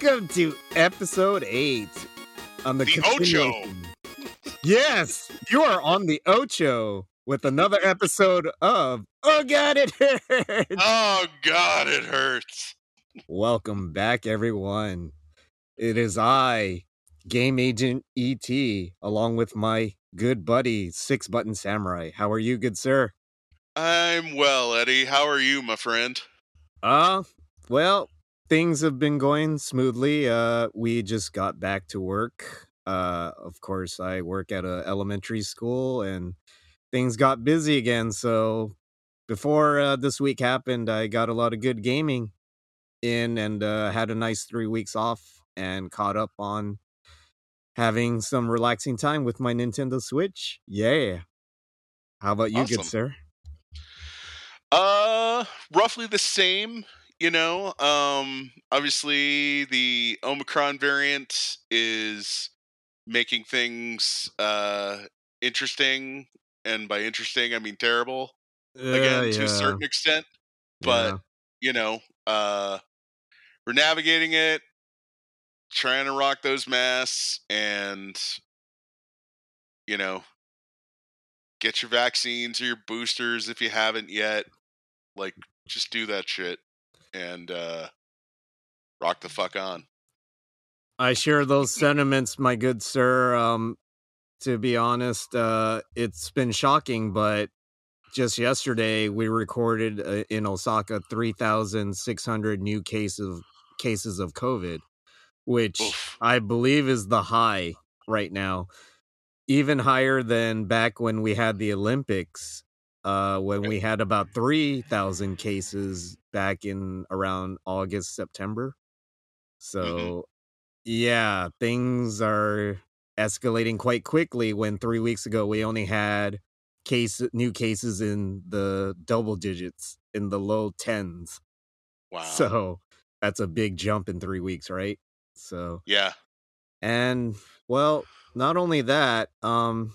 Welcome to episode eight on the, The Ocho. Yes, you are on the Ocho with another episode of Oh God, it hurts. Oh God, it hurts. Welcome back, everyone. It is I, Game Agent ET, along with my good buddy Six Button Samurai. How are you, good sir? I'm well, Eddie. How are you, my friend? Uh, well, things have been going smoothly. Uh, we just got back to work. Uh, of course, I work at a elementary school, and things got busy again. So before uh, this week happened, I got a lot of good gaming in, and uh, had a nice three weeks off, and caught up on having some relaxing time with my Nintendo Switch. Yeah. How about you, good sir? Uh, roughly the same. You know, um, obviously the Omicron variant is making things uh interesting, and by interesting I mean terrible again Uh, to a certain extent. But yeah. you know, uh, we're navigating it, trying to rock those masks, and you know, get your vaccines or your boosters if you haven't yet. Like, just do that shit and uh, rock the fuck on. I share those sentiments, my good sir. Um, to be honest, uh, it's been shocking, but just yesterday we recorded uh, in Osaka three thousand six hundred new cases of cases of COVID, which Oof. I believe is the high right now, even higher than back when we had the Olympics. Uh, when we had about three thousand cases back in around August September. So yeah, things are escalating quite quickly when 3 weeks ago we only had case new cases in the double digits in the low 10s. Wow. So that's a big jump in 3 weeks, right? So yeah. and well, not only that, um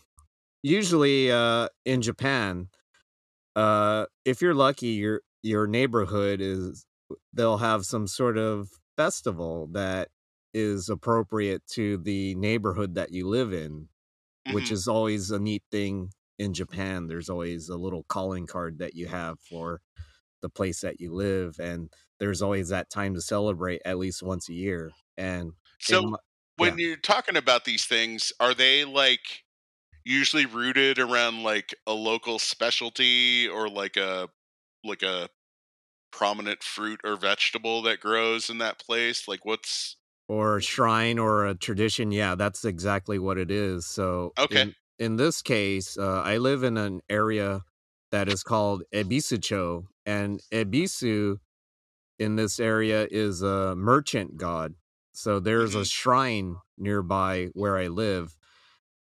usually uh in Japan, uh if you're lucky your your neighborhood is they'll have some sort of festival that is appropriate to the neighborhood that you live in, which Mhm. is always a neat thing in Japan. There's always a little calling card that you have for the place that you live and there's always that time to celebrate at least once a year. And so. in when you're talking about these things, are they like usually rooted around like a local specialty or like a like a prominent fruit or vegetable that grows in that place? Like what's or a shrine or a tradition. Yeah, that's exactly what it is. So, Okay. in, in this case, uh, I live in an area that is called Ebisucho, and Ebisu in this area is a merchant god. So, there's a Mhm. shrine nearby where I live,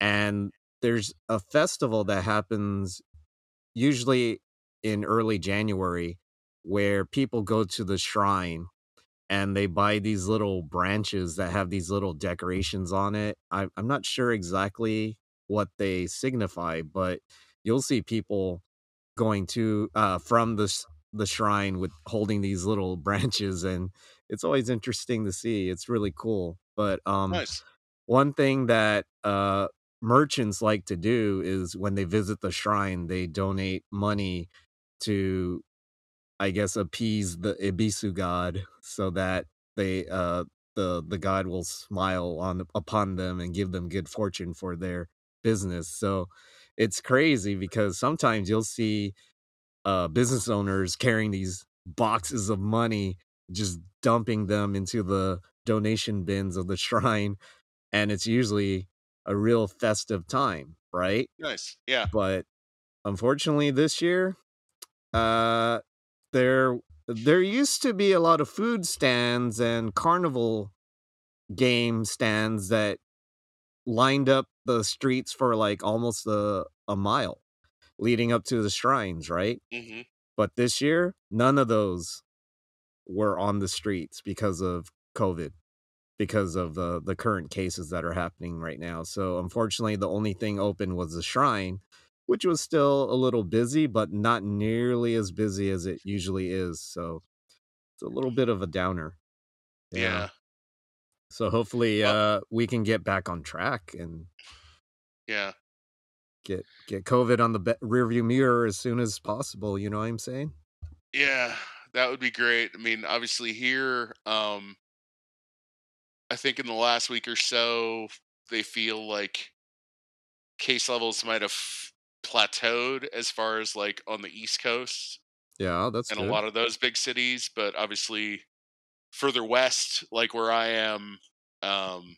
and there's a festival that happens usually in early January where people go to the shrine and they buy these little branches that have these little decorations on it. I, I'm not sure exactly what they signify, but you'll see people going to uh, from the the shrine with holding these little branches, and it's always interesting to see. It's really cool. But um, nice? one thing that uh, merchants like to do is when they visit the shrine, they donate money to, I guess, appease the Ebisu god, so that they uh, the the god will smile on upon them and give them good fortune for their business. So it's crazy because sometimes you'll see uh, business owners carrying these boxes of money, just dumping them into the donation bins of the shrine, and it's usually a real festive time, right? Nice. Yeah. But unfortunately, this year, uh, there there used to be a lot of food stands and carnival game stands that lined up the streets for like almost a, a mile leading up to the shrines, right? hmm But this year, none of those were on the streets because of COVID, because of the the current cases that are happening right now. So unfortunately, the only thing open was the shrine, which was still a little busy, but not nearly as busy as it usually is. So it's a little bit of a downer. Yeah. So hopefully Well- uh we can get back on track and Yeah. get get COVID on the be- rearview mirror as soon as possible, you know what I'm saying? Yeah, that would be great. I mean, obviously here, um I think in the last week or so, they feel like case levels might have plateaued as far as like on the East Coast Yeah, that's and good. a lot of those big cities, but obviously further west, like where I am, um,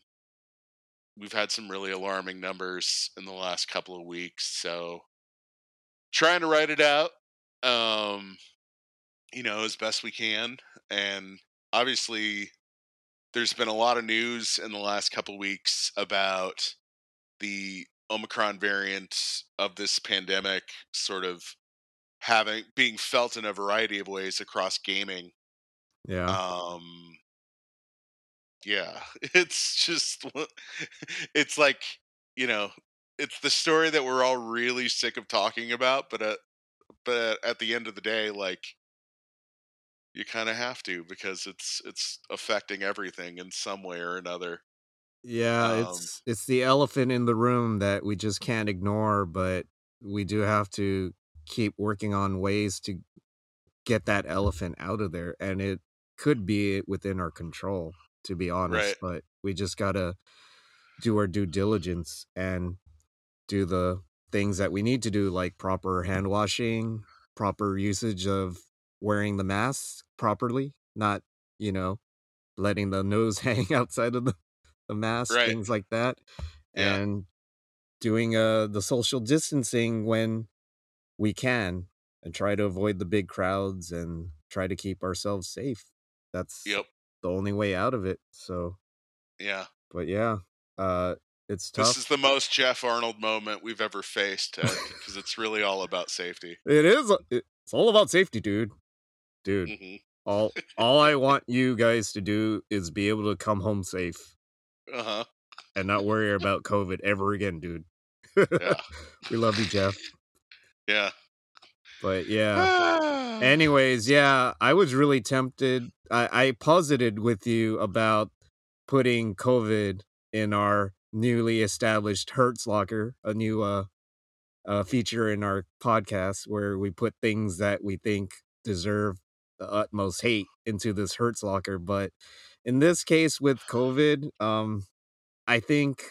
we've had some really alarming numbers in the last couple of weeks. So trying to write it out, um, you know, as best we can. And obviously, there's been a lot of news in the last couple of weeks about the Omicron variant of this pandemic sort of having being felt in a variety of ways across gaming. yeah. Um yeah, it's just it's like, you know, it's the story that we're all really sick of talking about, but uh, but at the end of the day like you kind of have to because it's it's affecting everything in some way or another. Yeah, Um, it's it's the elephant in the room that we just can't ignore, but we do have to keep working on ways to get that elephant out of there, and it could be within our control, to be honest. Right. But we just gotta do our due diligence and do the things that we need to do, like proper hand washing, proper usage of wearing the mask properly, not you know letting the nose hang outside of the the mask, Right. things like that, Yeah. and doing uh the social distancing when we can, and try to avoid the big crowds and try to keep ourselves safe. That's Yep. the only way out of it. So, Yeah. but yeah, uh, it's tough. This is the most Jeff Arnold moment we've ever faced, because it's really all about safety. It is. uh, It's all about safety, dude. Dude, hmm all all I want you guys to do is be able to come home safe Uh huh. and not worry about COVID ever again, dude. Yeah. we love you, Jeff. Yeah. But yeah. Anyways, yeah, I was really tempted. I, I posited with you about putting COVID in our newly established Hertz locker, a new uh, uh feature in our podcast where we put things that we think deserve the utmost hate into this Hertz locker. But in this case with COVID, um, I think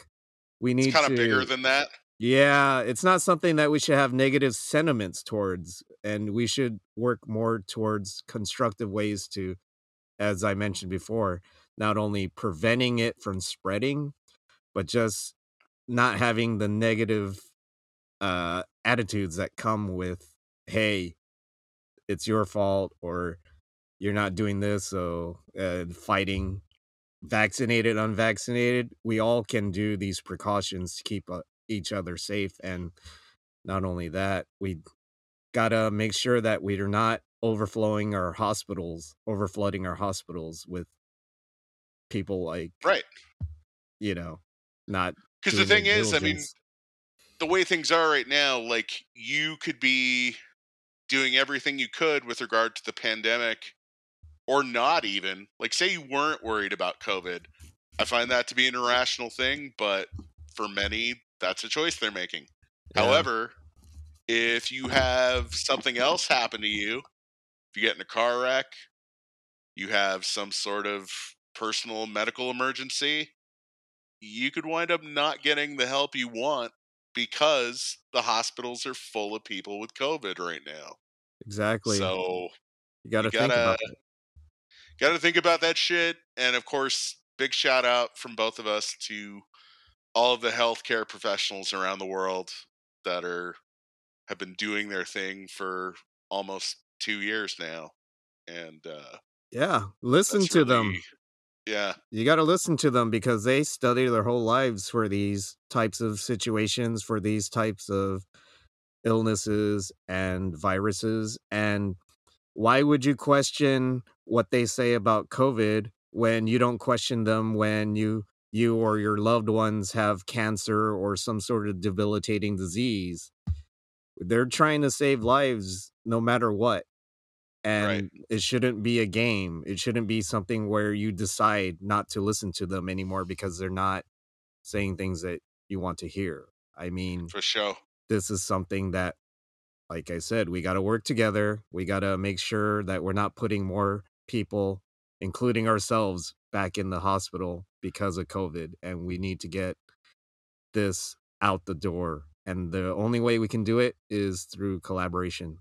we need it's kind to of bigger than that. yeah, it's not something that we should have negative sentiments towards, and we should work more towards constructive ways to, as I mentioned before, not only preventing it from spreading, but just not having the negative uh, attitudes that come with, hey, it's your fault, or you're not doing this, so uh, fighting vaccinated, unvaccinated, we all can do these precautions to keep uh, each other safe. And not only that, we gotta make sure that we are not overflowing our hospitals, overflooding our hospitals with people like, Right. you know, not. Because the thing is, I mean, the way things are right now, like you could be doing everything you could with regard to the pandemic or not even. Like, say you weren't worried about COVID. I find that to be an irrational thing, but for many, that's a choice they're making. Yeah. However, if you have something else happen to you, if you get in a car wreck, you have some sort of personal medical emergency, you could wind up not getting the help you want because the hospitals are full of people with COVID right now. Exactly. So you gotta think gotta- about it. got to think about that shit. And of course, big shout out from both of us to all of the healthcare professionals around the world that are have been doing their thing for almost two years now. And uh, Yeah, listen to them. Yeah, you got to listen to them because they study their whole lives for these types of situations, for these types of illnesses and viruses. And why would you question what they say about COVID when you don't question them when you you or your loved ones have cancer or some sort of debilitating disease? They're trying to save lives no matter what. and Right. it shouldn't be a game. It shouldn't be something where you decide not to listen to them anymore because they're not saying things that you want to hear. I mean, For sure. This is something that like I said, we got to work together. We got to make sure that we're not putting more people, including ourselves, back in the hospital because of COVID. And we need to get this out the door. And the only way we can do it is through collaboration.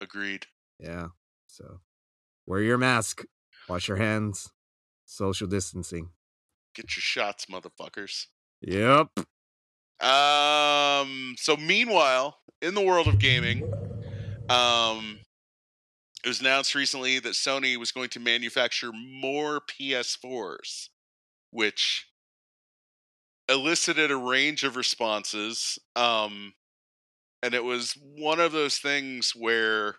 Agreed. Yeah. So wear your mask, wash your hands, social distancing. Get your shots, motherfuckers. Yep. Um. So meanwhile, in the world of gaming, um, it was announced recently that Sony was going to manufacture more PS4s, which elicited a range of responses. Um, and it was one of those things where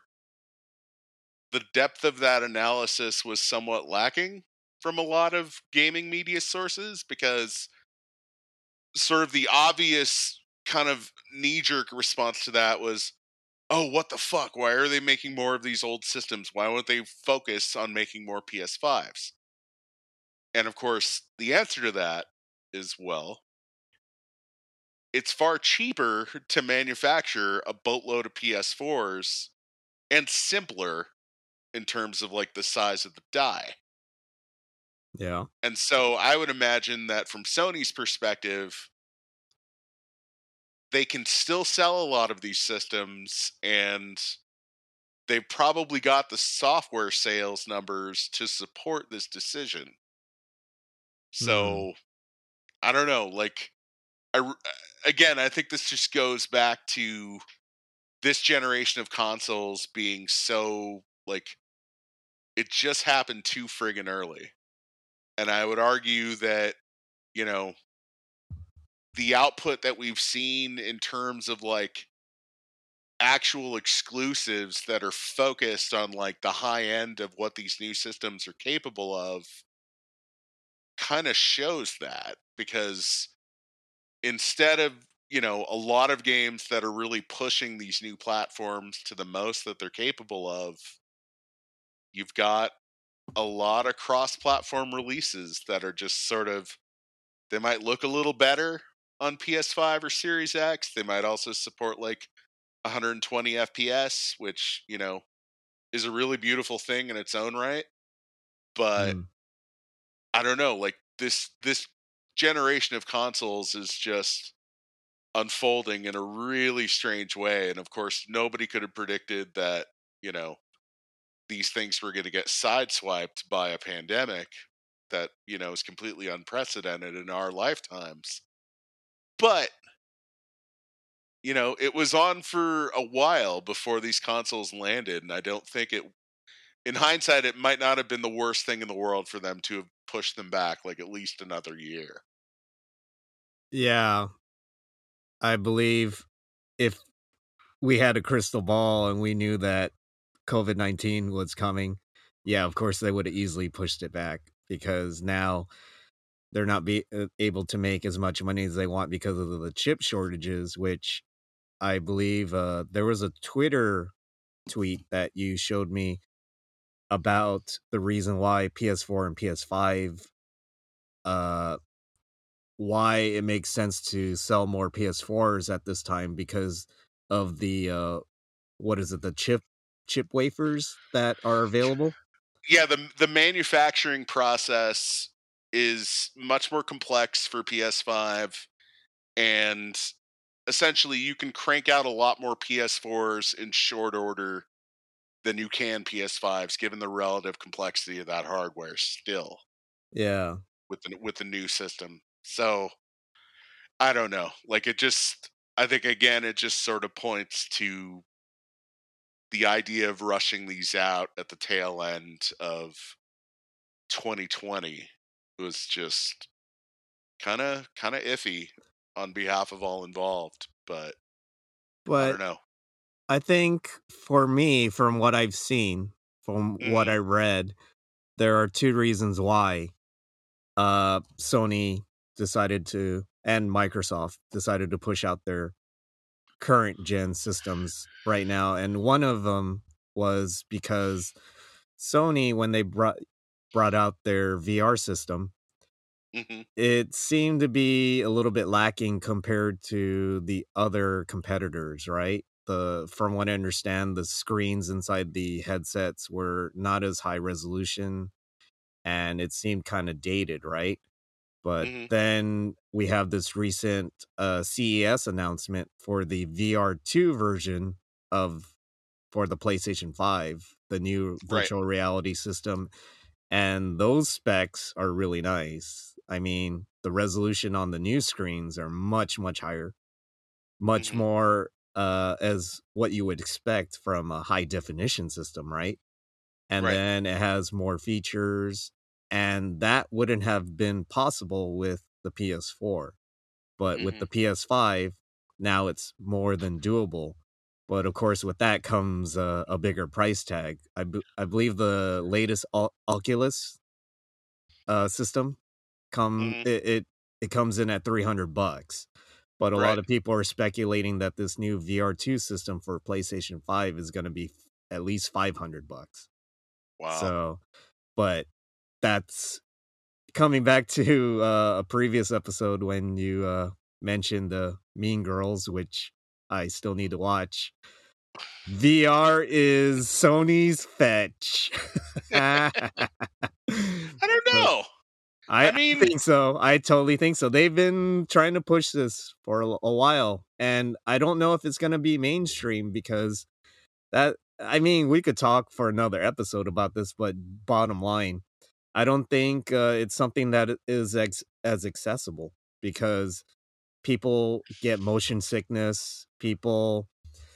the depth of that analysis was somewhat lacking from a lot of gaming media sources because sort of the obvious kind of knee jerk response to that was, oh, what the fuck? Why are they making more of these old systems? Why won't they focus on making more PS5s? And of course, the answer to that is well, it's far cheaper to manufacture a boatload of PS4s and simpler in terms of like the size of the die. Yeah. And so I would imagine that from Sony's perspective, they can still sell a lot of these systems and they've probably got the software sales numbers to support this decision. Mm-hmm. So I don't know, like I again, I think this just goes back to this generation of consoles being so like it just happened too friggin' early. And I would argue that, you know, the output that we've seen in terms of like actual exclusives that are focused on like the high end of what these new systems are capable of kind of shows that because instead of you know a lot of games that are really pushing these new platforms to the most that they're capable of you've got a lot of cross platform releases that are just sort of they might look a little better on PS5 or Series X. They might also support like 120 FPS, which, you know, is a really beautiful thing in its own right. But Mm. I don't know, like this this generation of consoles is just unfolding in a really strange way and of course nobody could have predicted that, you know, these things were going to get sideswiped by a pandemic that, you know, is completely unprecedented in our lifetimes. But you know, it was on for a while before these consoles landed and I don't think it in hindsight it might not have been the worst thing in the world for them to have pushed them back like at least another year. Yeah. I believe if we had a crystal ball and we knew that COVID 19 was coming, yeah, of course they would have easily pushed it back because now they're not be uh, able to make as much money as they want because of the chip shortages, which I believe uh, there was a Twitter tweet that you showed me about the reason why PS4 and PS5 uh why it makes sense to sell more PS4s at this time because of the uh what is it the chip chip wafers that are available Yeah, the the manufacturing process is much more complex for PS5 and essentially you can crank out a lot more PS4s in short order than you can PS5s given the relative complexity of that hardware still yeah with the with the new system. So I don't know. Like it just I think again it just sort of points to the idea of rushing these out at the tail end of 2020 was just kind of kind of iffy on behalf of all involved, but I but don't know. I think for me from what I've seen from what Mhm. I read there are two reasons why uh Sony decided to and Microsoft decided to push out their current gen systems right now and one of them was because Sony, when they brought brought out their VR system, hmm it seemed to be a little bit lacking compared to the other competitors, right? The from what I understand, the screens inside the headsets were not as high resolution and it seemed kind of dated, right? But hmm then we have this recent uh, CES announcement for the VR2 version of for the PlayStation 5, the new Right. virtual reality system. And those specs are really nice. I mean, the resolution on the new screens are much, much higher, much hmm more uh, as what you would expect from a high definition system, right? And Right. then it has more features. And that wouldn't have been possible with the PS4. But with hmm the PS5, now it's more than doable. But of course, with that comes a, a bigger price tag. I, b- I believe the latest Ol- Oculus uh, system come hmm it, it it comes in at 300 bucks. But a lot of people are speculating that this new VR2 system for PlayStation 5 is going to be f- at least 500 bucks. Wow. So, but that's coming back to uh, a previous episode when you uh, mentioned the Mean Girls, which I still need to watch. VR is Sony's fetch. I don't know. I, I I think so. I totally think so. They've been trying to push this for a, a while, and I don't know if it's going to be mainstream because that. I mean, we could talk for another episode about this, but bottom line, I don't think uh, it's something that is ex- as accessible because people get motion sickness. People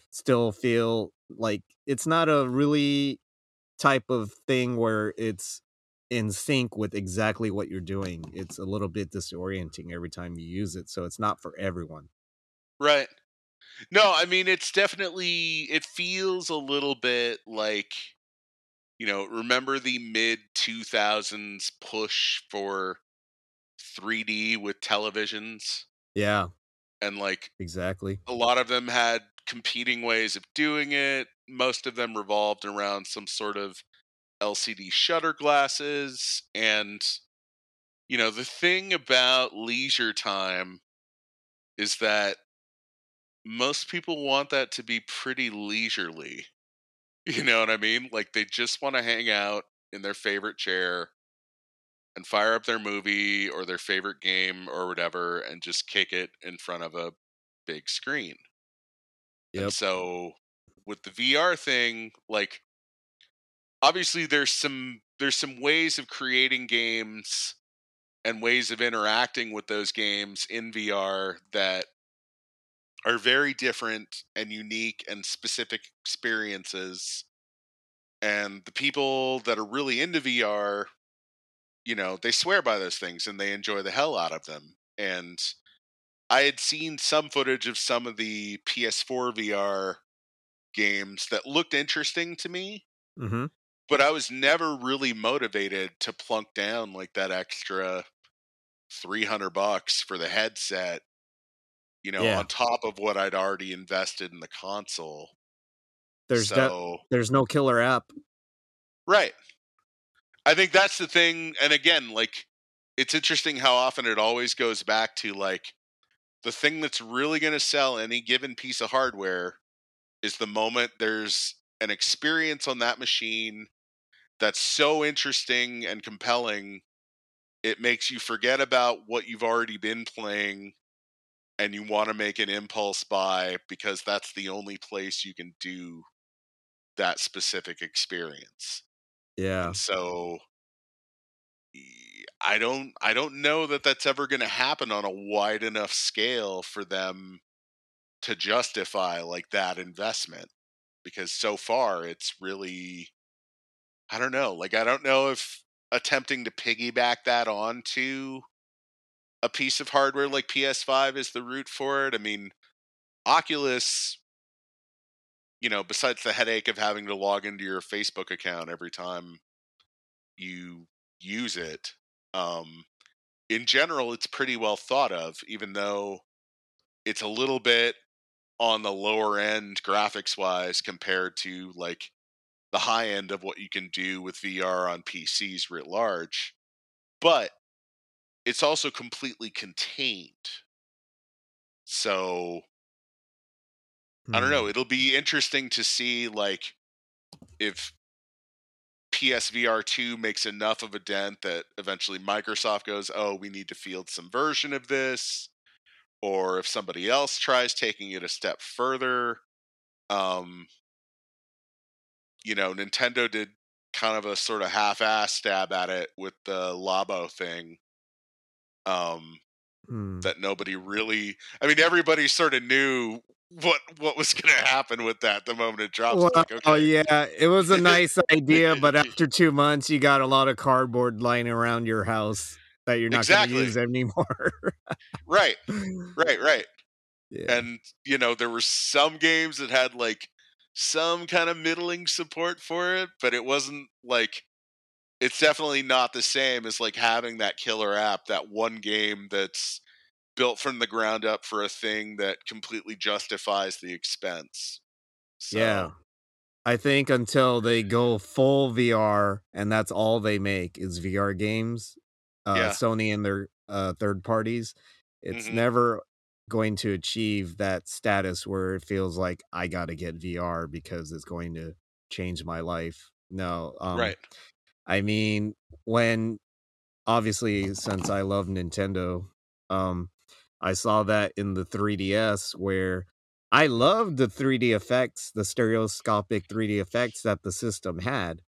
still feel like it's not a really type of thing where it's in sync with exactly what you're doing. It's a little bit disorienting every time you use it, so it's not for everyone. right. No, I mean it's definitely it feels a little bit like you know, remember the mid 2000s push for 3D with televisions Yeah, and like exactly. a lot of them had competing ways of doing it. Most of them revolved around some sort of LCD shutter glasses and you know, the thing about leisure time is that most people want that to be pretty leisurely. You know what I mean? Like they just want to hang out in their favorite chair and fire up their movie or their favorite game or whatever and just kick it in front of a big screen. And so with the VR thing, like obviously there's some there's some ways of creating games and ways of interacting with those games in VR that are very different and unique and specific experiences. And the people that are really into VR, you know, they swear by those things and they enjoy the hell out of them. And I had seen some footage of some of the PS4 VR games that looked interesting to me, hmm but I was never really motivated to plunk down like that extra 300 bucks for the headset, you know, Yeah. on top of what I'd already invested in the console. There's so, There's no killer app. right. I think that's the thing. And again, like, it's interesting how often it always goes back to like the thing that's really going to sell any given piece of hardware is the moment there's an experience on that machine that's so interesting and compelling it makes you forget about what you've already been playing and you want to make an impulse buy because that's the only place you can do that specific experience. Yeah. And so I don't I don't know that that's ever going to happen on a wide enough scale for them to justify like that investment because so far it's really I don't know. Like I don't know if attempting to piggyback that onto a piece of hardware like PS5 is the route for it. I mean, Oculus, you know, besides the headache of having to log into your Facebook account every time you use it, um, in general, it's pretty well thought of, even though it's a little bit on the lower end graphics wise compared to like the high end of what you can do with VR on PCs writ large, but it's also completely contained. So I don't Hmm. know. It'll be interesting to see like if PSVR 2 makes enough of a dent that eventually Microsoft goes, "Oh, we need to field some version of this." Or if somebody else tries taking it a step further. Um you know, Nintendo did kind of a sort of half-ass stab at it with the Labo thing. Um Hmm. that nobody really I mean everybody sort of knew what what was going to happen with that the moment it drops Well, like oh yeah, it was a nice idea, but after 2 months, you got a lot of cardboard lying around your house that you're not gonna use anymore. Right. Right, right. Yeah. And you know, there were some games that had like some kind of middling support for it, but it wasn't like it's definitely not the same as like having that killer app, that one game that's built from the ground up for a thing that completely justifies the expense. So, Yeah. I think until they go full VR and that's all they make is VR games, uh, Yeah. Sony and their uh, third parties, it's Mhm. never going to achieve that status where it feels like I got to get VR because it's going to change my life. No, um, right. I mean, when obviously since I love Nintendo, um, I saw that in the 3DS where I loved the 3D effects, the stereoscopic 3D effects that the system had.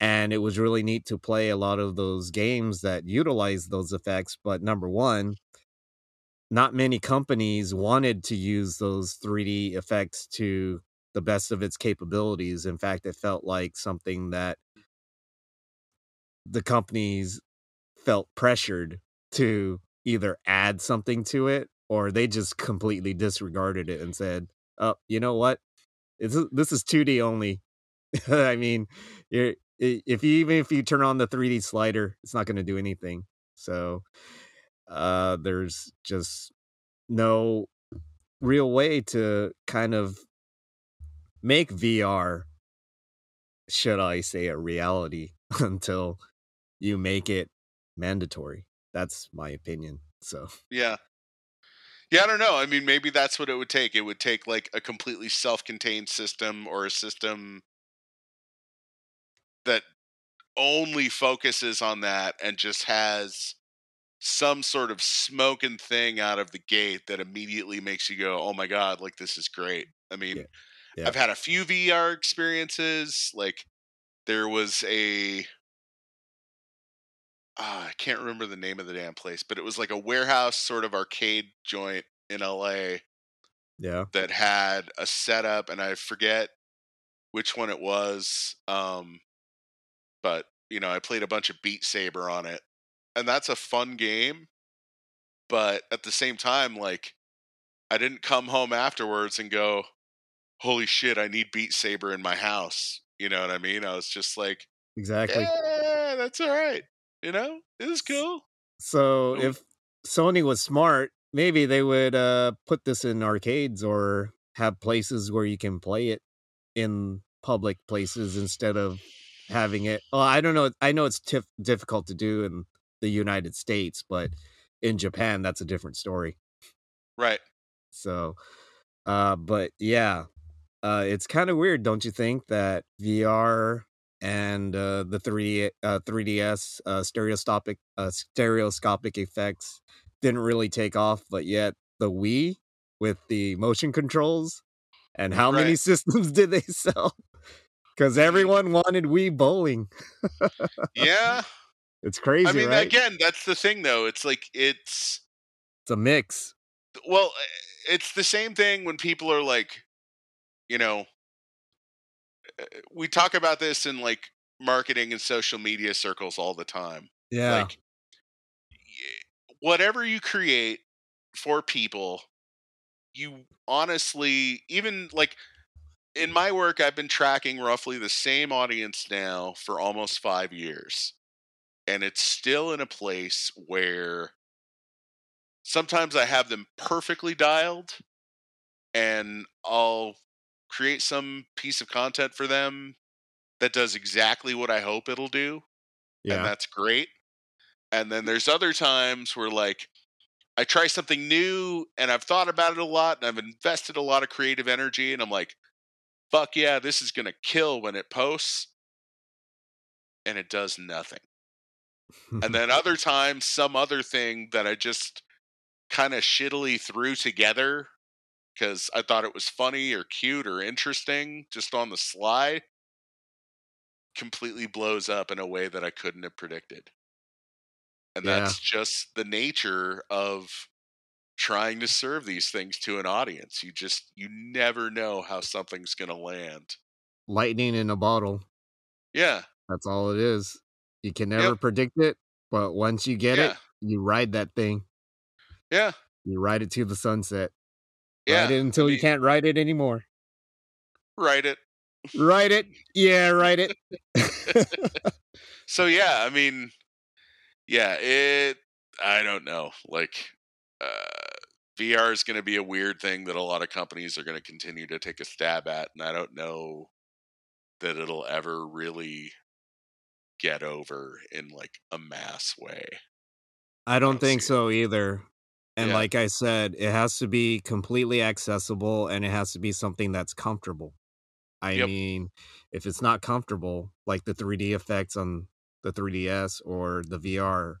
And it was really neat to play a lot of those games that utilize those effects. But number one, not many companies wanted to use those 3D effects to the best of its capabilities. In fact, it felt like something that the companies felt pressured to either add something to it or they just completely disregarded it and said, "Oh, you know what? This is, this is 2D only." I mean, if you even if you turn on the 3D slider, it's not going to do anything. So, uh there's just no real way to kind of make VR should I say a reality until you make it mandatory. That's my opinion. So, Yeah. Yeah, I don't know. I mean, maybe that's what it would take. It would take like a completely self-contained system or a system that only focuses on that and just has some sort of smoking thing out of the gate that immediately makes you go, "Oh my god, like this is great." I mean, Yeah. Yeah. I've had a few VR experiences. Like there was a ah, I can't remember the name of the damn place, but it was like a warehouse sort of arcade joint in LA yeah. that had a setup and I forget which one it was. Um but you know, I played a bunch of Beat Saber on it. And that's a fun game, but at the same time like I didn't come home afterwards and go, "Holy shit, I need Beat Saber in my house." You know what I mean? I was just like, Exactly. "Yeah, that's all right." You know? It was cool. So if Sony was smart, maybe they would uh put this in arcades or have places where you can play it in public places instead of having it. Well, I don't know. I know it's tif- difficult to do in the United States, but in Japan, that's a different story. Right. So, uh, but yeah, uh, it's kind of weird, don't you think, that VR and uh, the 3 uh, 3DS uh, stereoscopic uh, stereoscopic effects didn't really take off, but yet the Wii with the motion controls and how many systems did they sell? Because everyone wanted Wii bowling. Yeah. It's crazy, I mean, right? again, that's the thing though. It's like it's It's a mix. well, eh, it's the same thing when people are like, you know, Eh, we talk about this in like marketing and social media circles all the time. Yeah, Like whatever you create for people, you honestly even like in my work I've been tracking roughly the same audience now for almost 5 years. And it's still in a place where sometimes I have them perfectly dialed and I'll create some piece of content for them that does exactly what I hope it'll do, and that's great. And then there's other times where like I try something new and I've thought about it a lot and I've invested a lot of creative energy and I'm like, fuck yeah, this is gonna kill when it posts. And it does nothing. And then other times, some other thing that I just kind of shittily threw together because I thought it was funny or cute or interesting just on the sly completely blows up in a way that I couldn't have predicted. And Yeah. that's just the nature of trying to serve these things to an audience. You just you never know how something's going to land. Lightning in a bottle. Yeah. That's all it is. You can never predict it, but once you get Yeah. it, you ride that thing. Yeah. You ride it to the sunset. Yeah. Ride it until I you can't write it anymore. Write it. write it. Yeah, write it. So yeah, I mean, yeah, it. I don't know. Like, uh, VR is going to be a weird thing that a lot of companies are going to continue to take a stab at, and I don't know that it'll ever really get over in like a mass way. I don't don't think it. so either. And Yeah. like I said, it has to be completely accessible and it has to be something that's comfortable. I Yep. mean, if it's not comfortable, like the 3D effects on the 3DS or the VR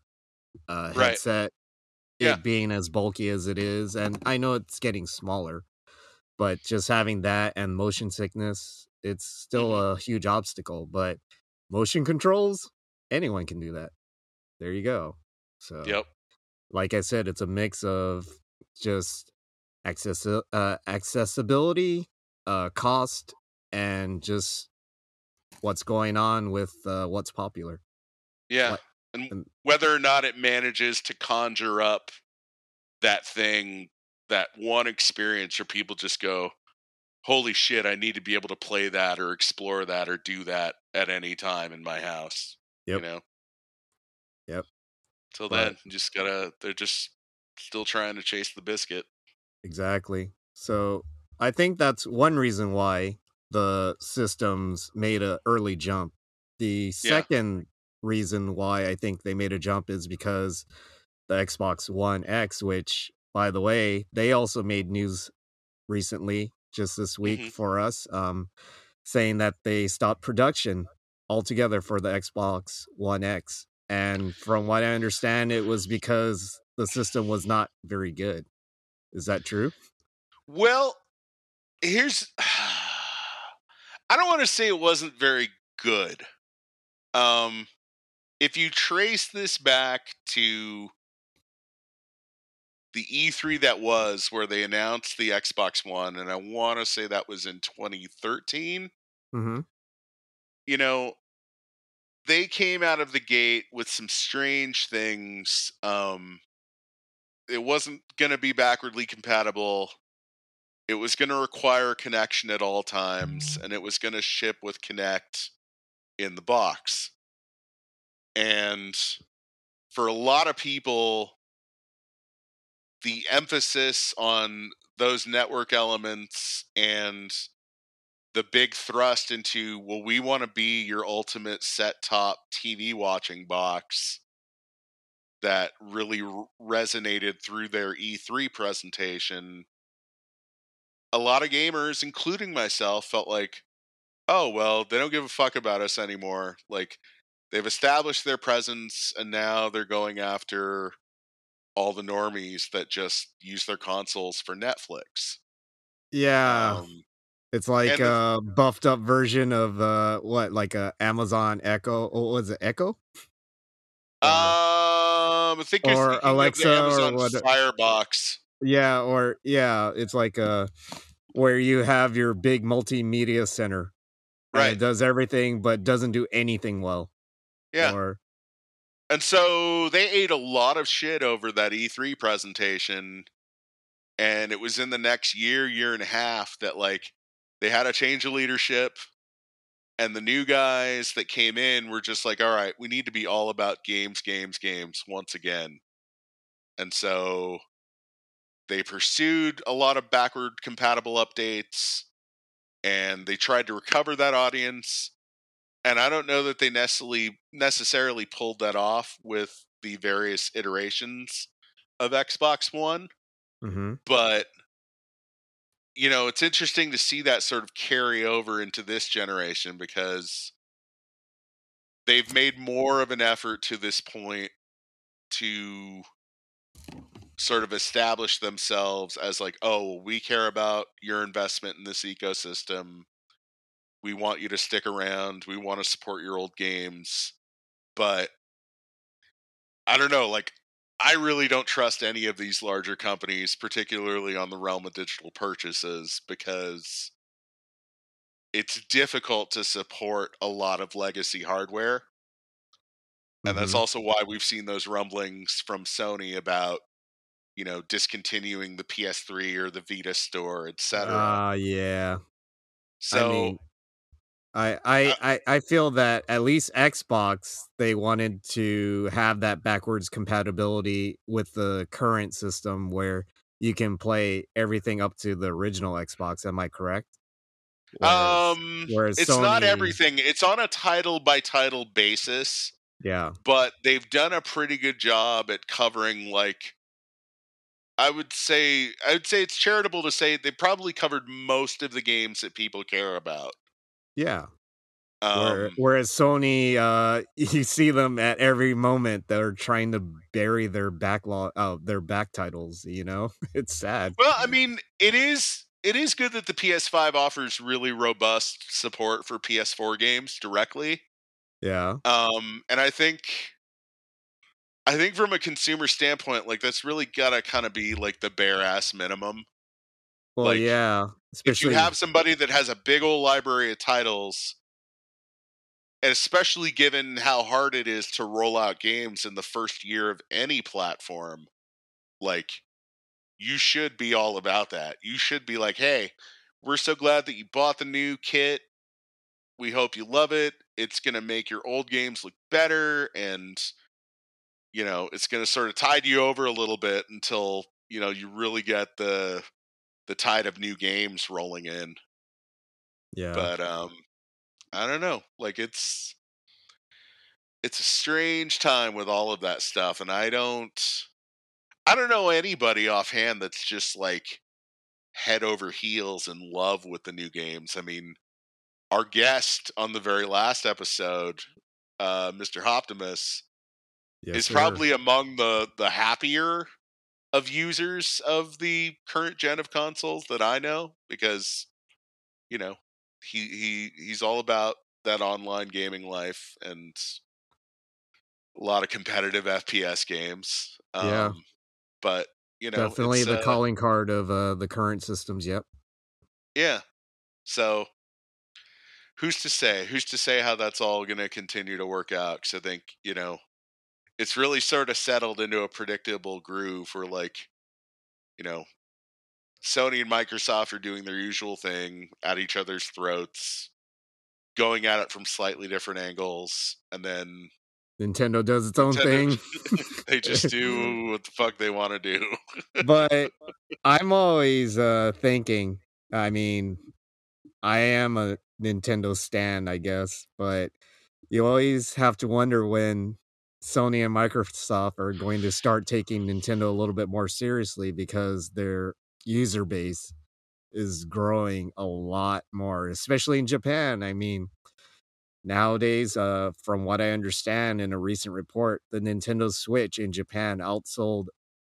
uh, Right. headset, Yeah. it being as bulky as it is, and I know it's getting smaller, but just having that and motion sickness, it's still Mhm. a huge obstacle. But motion controls, anyone can do that. There you go. So Yep. Like I said, it's a mix of just access uh, accessibility, uh, cost, and just what's going on with uh, what's popular. Yeah. What- And and- whether or not it manages to conjure up that thing, that one experience where people just go, holy shit, I need to be able to play that or explore that or do that at any time in my house. Yep. You know? Till But- then, just gotta, they're just still trying to chase the biscuit. Exactly. So I think that's one reason why the systems made a early jump. The second reason why I think they made a jump is because the Xbox One X, which by the way, they also made news recently, just this week Mhm. for us, um, saying that they stopped production altogether for the Xbox One X. And from what I understand, it was because the system was not very good. Is that true? Well, here's I don't want to say it wasn't very good. Um if you trace this back to the E3 that was where they announced the Xbox One and I want to say that was in 2013, Mm-hmm. you know, they came out of the gate with some strange things. Um it wasn't going to be backwardly compatible. It was going to require connection at all times, and it was going to ship with Kinect in the box. And for a lot of people, the emphasis on those network elements and the big thrust into, well, we want to be your ultimate set top TV watching box that really r- resonated through their E3 presentation. A lot of gamers, including myself, felt like, oh, well, they don't give a fuck about us anymore. Like, they've established their presence and now they're going after all the normies that just use their consoles for Netflix. Yeah, Um, it's like the- a buffed up version of uh, what, like a Amazon Echo? What was it, Echo? Uh, um, I think or Alexa or what- Firebox. yeah, or yeah, it's like uh where you have your big multimedia center. Right. it does everything but doesn't do anything well. Yeah. Or And so they ate a lot of shit over that E3 presentation. And it was in the next year, year and a half that like they had a change of leadership. And the new guys that came in were just like, all right, we need to be all about games, games, games once again. And so they pursued a lot of backward compatible updates and they tried to recover that audience and I don't know that they necessarily necessarily pulled that off with the various iterations of Xbox One, hmm but you know, it's interesting to see that sort of carry over into this generation because they've made more of an effort to this point to sort of establish themselves as like, oh, we care about your investment in this ecosystem. We want you to stick around. We want to support your old games. But I don't know, like I really don't trust any of these larger companies, particularly on the realm of digital purchases, because it's difficult to support a lot of legacy hardware. And that's hmm also why we've seen those rumblings from Sony about, you know, discontinuing the PS3 or the Vita store, etc. Ah, yeah. I So, mean, I, uh, I I I feel that at least Xbox they wanted to have that backwards compatibility with the current system where you can play everything up to the original Xbox. Am I correct? Whereas um, whereas it's not everything. It's on a title by title basis, yeah, but they've done a pretty good job at covering like I would say I would say it's charitable to say they probably covered most of the games that people care about. Yeah. Um, whereas Sony, uh, you see them at every moment. They're trying to bury their backlog, oh, their back titles. You know, it's sad. well, I mean, it is it is good that the PS5 offers really robust support for PS4 games directly. Yeah, Um, and I think I think from a consumer standpoint, like that's really gotta kind of be like the bare ass minimum. Well, Like yeah, if you have somebody that has a big old library of titles, and especially given how hard it is to roll out games in the first year of any platform, like you should be all about that. You should be like, hey, we're so glad that you bought the new kit. We hope you love it. It's going to make your old games look better. And, you know, it's going to sort of tide you over a little bit until, you know, you really get the the tide of new games rolling in. yeah, But um I don't know. Like it's it's a strange time with all of that stuff and I don't I don't know anybody offhand that's just like head over heels in love with the new games. I mean, our guest on the very last episode, uh, Mr. Optimus, yes, is sir. probably among the the happier of users of the current gen of consoles that I know because you know he he he's all about that online gaming life and a lot of competitive FPS games. Um, Yeah. but you know, definitely the uh, calling card of uh, the current systems. Yep. Yeah. So who's to say? Who's to say how that's all going to continue to work out? Because I think you know it's really sort of settled into a predictable groove where like you know Sony and Microsoft are doing their usual thing at each other's throats, going at it from slightly different angles, and then Nintendo does its own Nintendo- thing. they just do what the fuck they want to do. but I'm always uh thinking, I mean, I am a Nintendo stan, I guess, but you always have to wonder when Sony and Microsoft are going to start taking Nintendo a little bit more seriously because their user base is growing a lot more, especially in Japan. I mean, nowadays, uh, from what I understand in a recent report, the Nintendo Switch in Japan outsold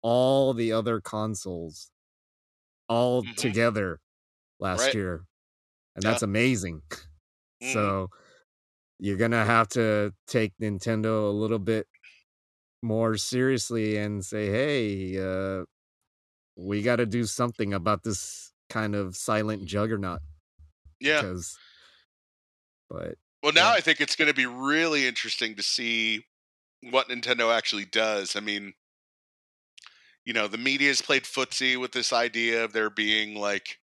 all the other consoles all Mhm. together last Right. year. And Yeah. that's amazing. Mhm. So you're gonna have to take Nintendo a little bit more seriously and say, hey, uh, we got to do something about this kind of silent juggernaut. yeah. Because, but Well, now Yeah. I think it's going to be really interesting to see what Nintendo actually does. I mean, you know, the media's played footsie with this idea of there being like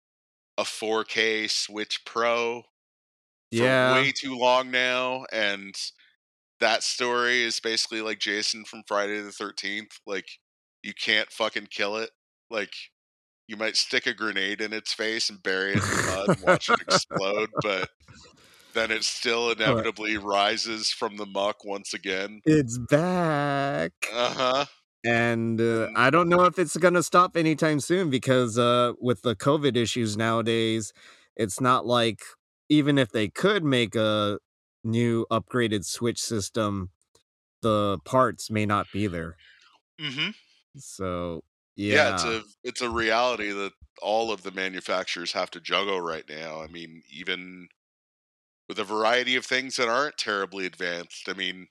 a 4K Switch Pro yeah, way too long now, and that story is basically like Jason from Friday the Thirteenth. Like, you can't fucking kill it. Like, you might stick a grenade in its face and bury it in the mud and watch it explode, but then it still inevitably rises from the muck once again. It's back. Uh huh. And uh. I don't know if it's going to stop anytime soon because uh, with the COVID issues nowadays, it's not like even if they could make a new upgraded Switch system, the parts may not be there. Mm-hmm. So Yeah. yeah, it's a it's a reality that all of the manufacturers have to juggle right now. I mean, even with a variety of things that aren't terribly advanced. I mean,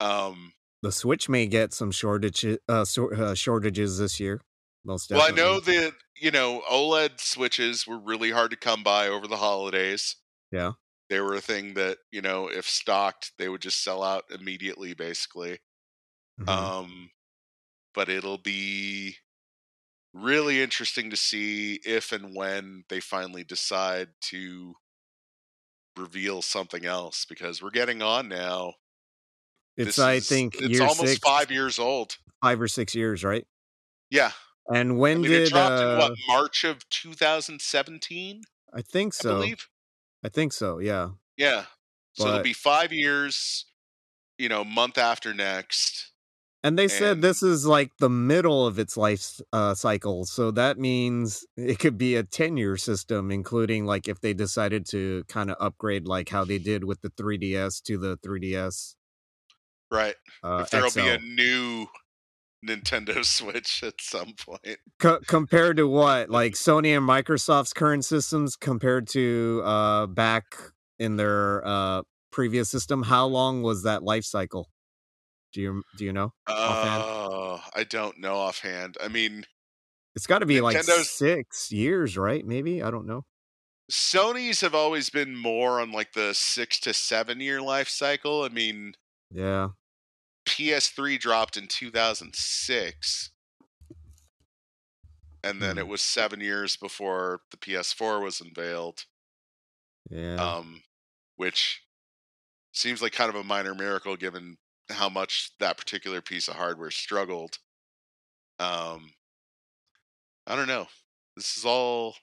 um, the Switch may get some shortage uh, sor- uh, shortages this year. Most well, I know that you know OLED switches were really hard to come by over the holidays. Yeah. they were a thing that you know if stocked they would just sell out immediately basically Mhm. um but it'll be really interesting to see if and when they finally decide to reveal something else because we're getting on now it's This I is- think it's almost six, five years old five or six years, right? yeah And i when mean did it dropped in uh, what march of 2017 I think i so. believe I think so. Yeah. yeah so it'll be five years you know month after next And they said this is like the middle of its life uh, cycle. So that means it could be a 10 year system, including like if they decided to kind of upgrade like how they did with the 3DS to the 3DS. right Uh, if there'll XL. be a new Nintendo Switch at some point. Co- compared to what? Like Sony and Microsoft's current systems compared to uh, back in their uh, previous system? How long was that life cycle? Do you do you know? Oh, I don't know offhand. I mean, It's got to be like Nintendo's- six years, right? Maybe I don't know. Sony's have always been more on like the six to seven year life cycle. I mean, Yeah, PS3 dropped in 2006. And then Hmm. it was seven years before the PS4 was unveiled, yeah. um, which seems like kind of a minor miracle given how much that particular piece of hardware struggled. Um, I don't know. This is all.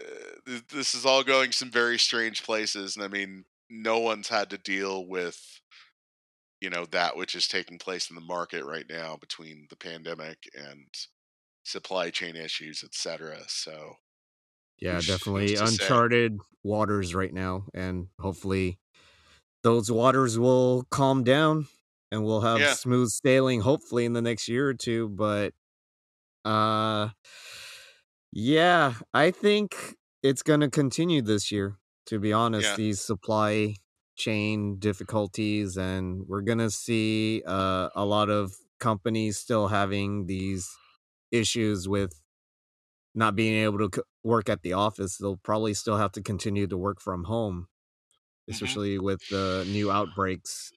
Uh, this is all going some very strange places, and I mean, no one's had to deal with, you know, that which is taking place in the market right now between the pandemic and supply chain issues, etc. So, Yeah, definitely to say? uncharted waters right now, and hopefully those waters will calm down and we'll have Yeah. smooth sailing. Hopefully in the next year or two, but uh, yeah, I think it's gonna continue this year. To be honest, Yeah. these supply chain difficulties, and we're gonna see uh, a lot of companies still having these issues with not being able to c- work at the office, they'll probably still have to continue to work from home, Mhm. especially with the new outbreaks.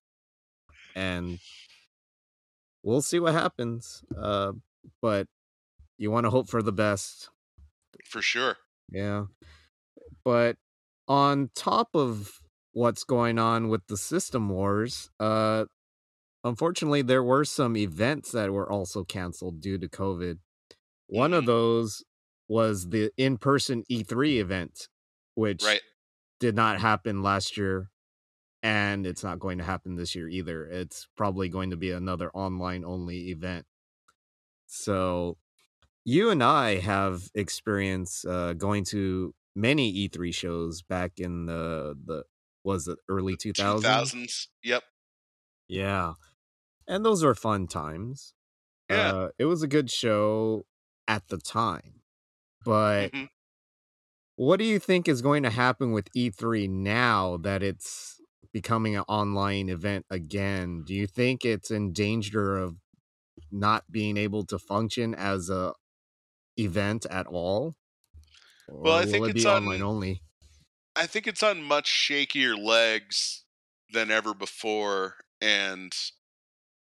And we'll see what happens. Uh, but you want to hope for the best. for sure. Yeah. But on top of what's going on with the system wars, uh, unfortunately, there were some events that were also canceled due to COVID. One of Mhm. those was the in person E3 event, which Right. did not happen last year. And it's not going to happen this year either. It's probably going to be another online only event. So, you and I have experience uh, going to many E3 shows back in the the was it early 2000s? 2000s. Yep. Yeah. And those were fun times. Yeah. Uh, it was a good show at the time. But Mhm. what do you think is going to happen with E3 now that it's becoming an online event again? Do you think it's in danger of not being able to function as a event at all? Or Well, I think it it's online on- only? I think it's on much shakier legs than ever before. And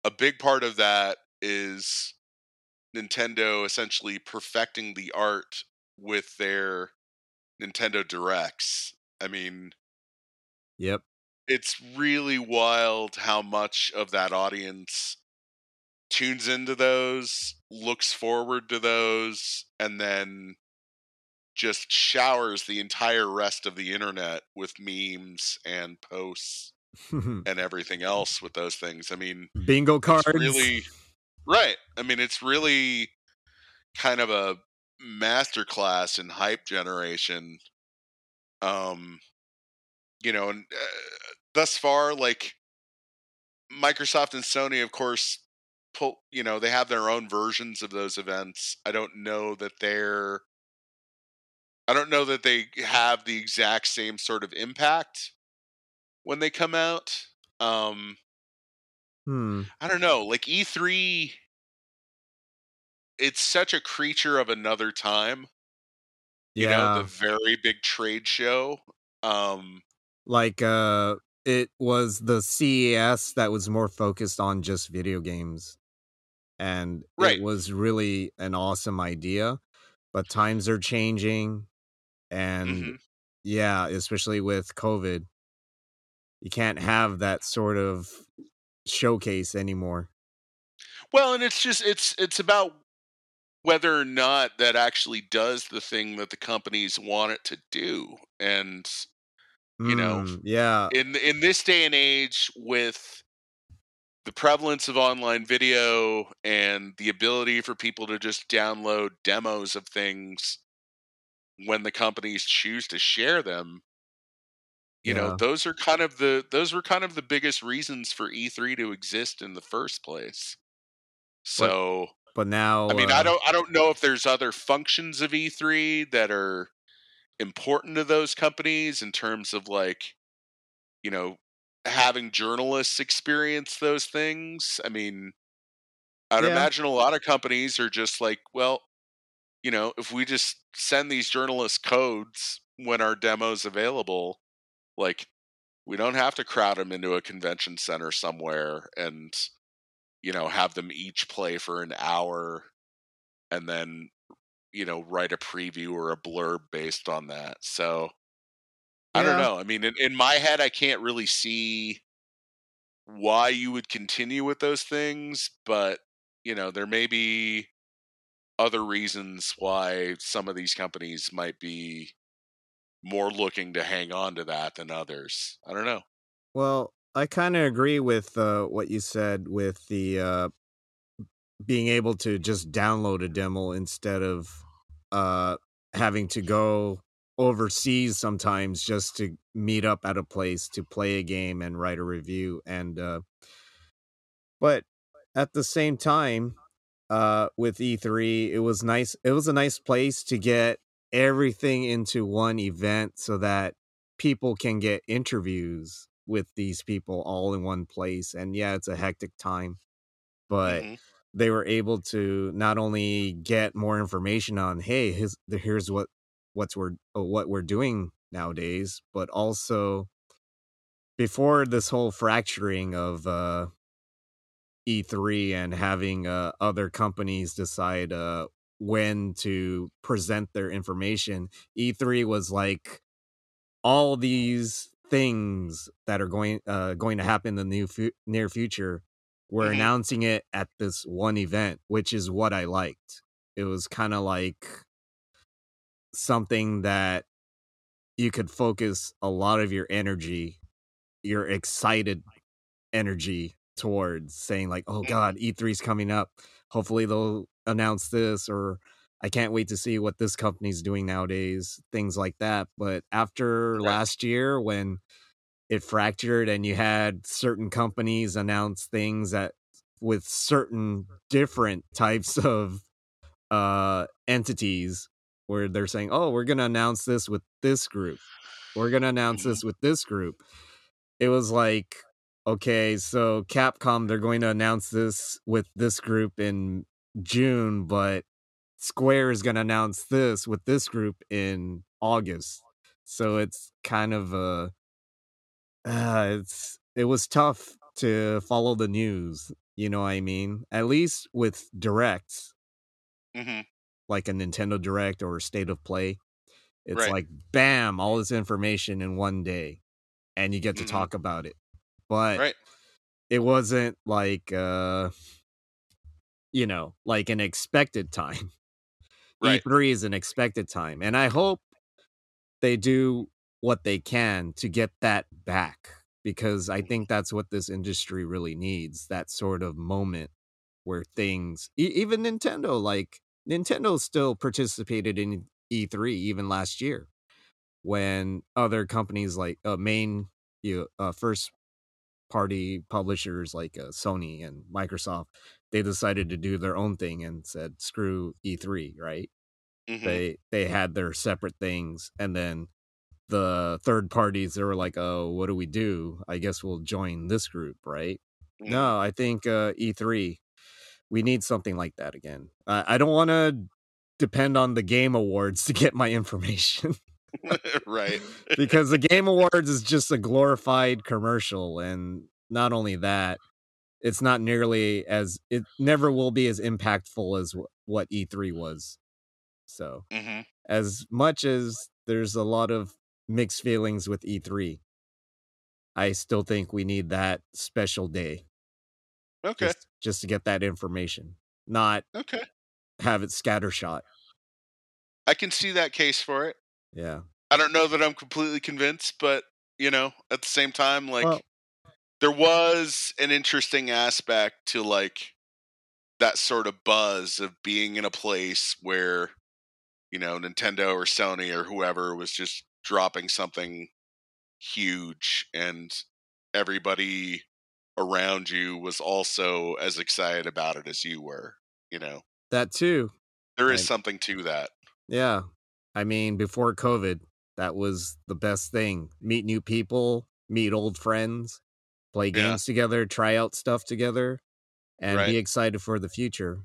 a big part of that is Nintendo essentially perfecting the art with their Nintendo Directs. I mean, Yep. it's really wild how much of that audience tunes into those, looks forward to those, and then just showers the entire rest of the internet with memes and posts and everything else with those things. I mean, bingo cards. really right. I mean, it's really kind of a masterclass in hype generation. Um, you know, and uh, thus far, like Microsoft and Sony, of course, pull. You know, they have their own versions of those events. I don't know that they're. I don't know that they have the exact same sort of impact when they come out. Um, Hmm. I don't know. Like E3, it's such a creature of another time. You know, Yeah. the very big trade show. Um, like uh it was the CES that was more focused on just video games. And Right. it was really an awesome idea, but times are changing and mhm. yeah, especially with COVID. You can't have that sort of showcase anymore. Well, and it's just it's it's about whether or not that actually does the thing that the companies want it to do. And You know, Mm, yeah. in in this day and age with the prevalence of online video and the ability for people to just download demos of things when the companies choose to share them you know those are kind of the those were kind of the biggest reasons for E3 to exist in the first place so But now I mean uh, I don't I don't know if there's other functions of E3 that are important to those companies in terms of like you know having journalists experience those things. I mean, I'd Yeah. imagine a lot of companies are just like, well, you know, if we just send these journalists codes when our demo's available, like we don't have to crowd them into a convention center somewhere and you know have them each play for an hour and then you know write a preview or a blurb based on that. So i don't know i mean in, in my head i can't really see why you would continue with those things but you know there may be other reasons why some of these companies might be more looking to hang on to that than others i don't know Well, I kind of agree with uh, what you said with the uh, being able to just download a demo instead of uh, having to go overseas sometimes just to meet up at a place to play a game and write a review. And uh, but at the same time, uh, with E3, it was nice. It was a nice place to get everything into one event so that people can get interviews with these people all in one place. And yeah, it's a hectic time, but Mhm. they were able to not only get more information on, hey, his, the, here's what what's we're uh, what we're doing nowadays, but also before this whole fracturing of uh, E3 and having uh, other companies decide uh, when to present their information, E3 was like all these things that are going uh, going to happen in the new fu- near future. We're Mhm. announcing it at this one event, which is what I liked. It was kind of like something that you could focus a lot of your energy, your excited energy towards saying like, "Oh god, E3's coming up. Hopefully they'll announce this or I can't wait to see what this company's doing nowadays." Things like that. But after Right. last year when it fractured and you had certain companies announce things that with certain different types of uh entities where they're saying, "Oh, we're going to announce this with this group. We're going to announce Mhm. this with this group." It was like, okay, so Capcom they're going to announce this with this group in June, but Square is going to announce this with this group in August. So it's kind of a uh, it's it was tough to follow the news, you know what I mean? At least with directs Mhm. like a Nintendo Direct or State of Play. It's Right. like bam, all this information in one day and you get to Mhm. talk about it. But Right. it wasn't like uh you know, like an expected time. Right. E3 is an expected time. And I hope they do what they can to get that back because I think that's what this industry really needs that sort of moment where things, e- even Nintendo, like Nintendo still participated in E3 even last year when other companies like uh, main you know, uh, first party publishers like uh, Sony and Microsoft they decided to do their own thing and said screw E3 right? Mhm. they they had their separate things and then the third parties they were like oh what do we do? I guess we'll join this group right? Mm. no I think uh, E3 we need something like that again. I I don't want to depend on the game awards to get my information right. because the game awards is just a glorified commercial and not only that it's not nearly as it never will be as impactful as wh- what e3 was so hmm as much as there's a lot of mixed feelings with e3 i still think we need that special day Okay. just, just to get that information not Okay. have it scattershot I can see that case for it. Yeah. I don't know that I'm completely convinced, but you know, at the same time, like Well- there was an interesting aspect to like that sort of buzz of being in a place where you know Nintendo or Sony or whoever was just dropping something huge and everybody around you was also as excited about it as you were you know? That too. There is something to that. Yeah. I mean, before COVID, that was the best thing. Meet new people, meet old friends, play Yeah. games together, try out stuff together, and Right. be excited for the future.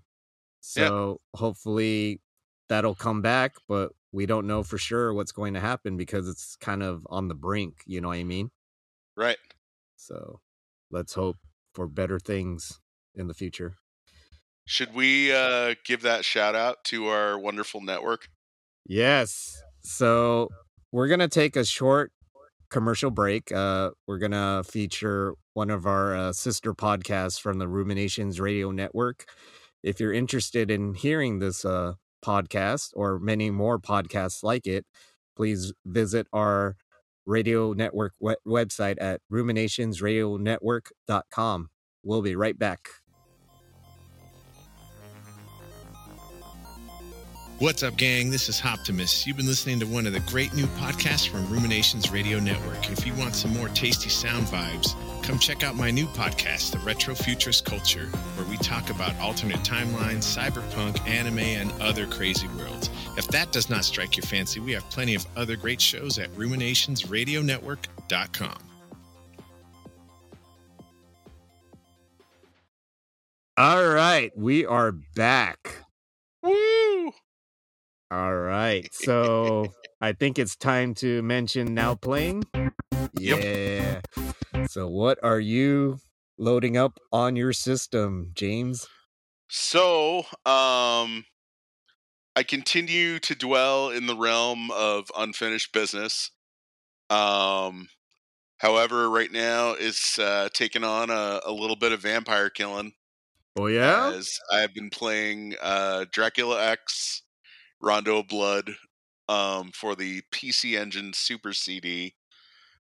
Yeah. So hopefully that'll come back, but we don't know for sure what's going to happen because it's kind of on the brink. You know what I mean? right So let's hope for better things in the future. should we uh give that shout out to our wonderful network Yes. So we're gonna take a short commercial break. Uh, we're gonna feature one of our uh, sister podcasts from the Ruminations Radio Network. If you're interested in hearing this uh, podcast or many more podcasts like it, please visit our radio network we- website at ruminationsradionetwork.com. We'll be right back. What's up, gang? This is Optimus. You've been listening to one of the great new podcasts from Ruminations Radio Network. If you want some more tasty sound vibes, come check out my new podcast, The Retro Futurist Culture, where we talk about alternate timelines, cyberpunk, anime, and other crazy worlds. If that does not strike your fancy, we have plenty of other great shows at ruminationsradionetwork.com. All right, we are back. woo All right. So I think it's time to mention now playing. Yeah. So what are you loading up on your system, James? So, um, I continue to dwell in the realm of unfinished business. Um, however, right now it's uh, taken on a, a little bit of vampire killing Oh yeah. as I have been playing uh, Dracula X, Rondo of Blood, um, for the PC Engine Super CD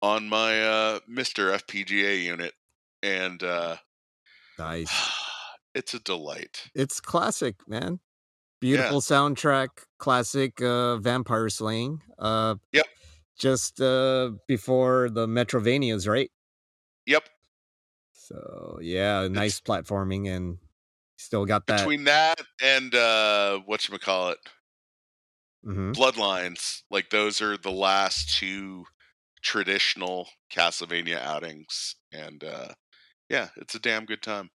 on my uh, Mister FPGA unit, and uh, Nice. it's a delight. It's classic, man. Beautiful soundtrack, classic uh vampire slaying. Uh Yep. Just uh before the Metroidvanias, right? Yep. So yeah, nice platforming and still got that. between that and uh what you call it Mhm. bloodlines like those are the last two traditional castlevania outings and uh yeah it's a damn good time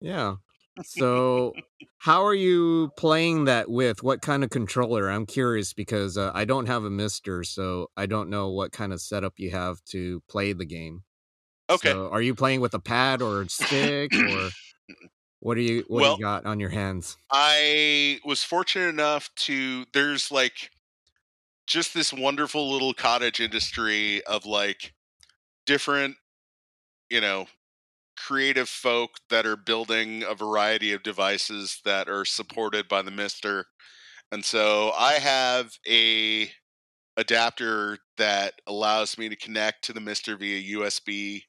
Yeah. So, how are you playing that with? What kind of controller? I'm curious because uh, I don't have a Mister, so I don't know what kind of setup you have to play the game. okay So, are you playing with a pad or a stick, or what are you? What do you got on your hands? i was fortunate enough to there's like just this wonderful little cottage industry of like different you know creative folk that are building a variety of devices that are supported by the mister And so I have a adapter that allows me to connect to the Mister via USB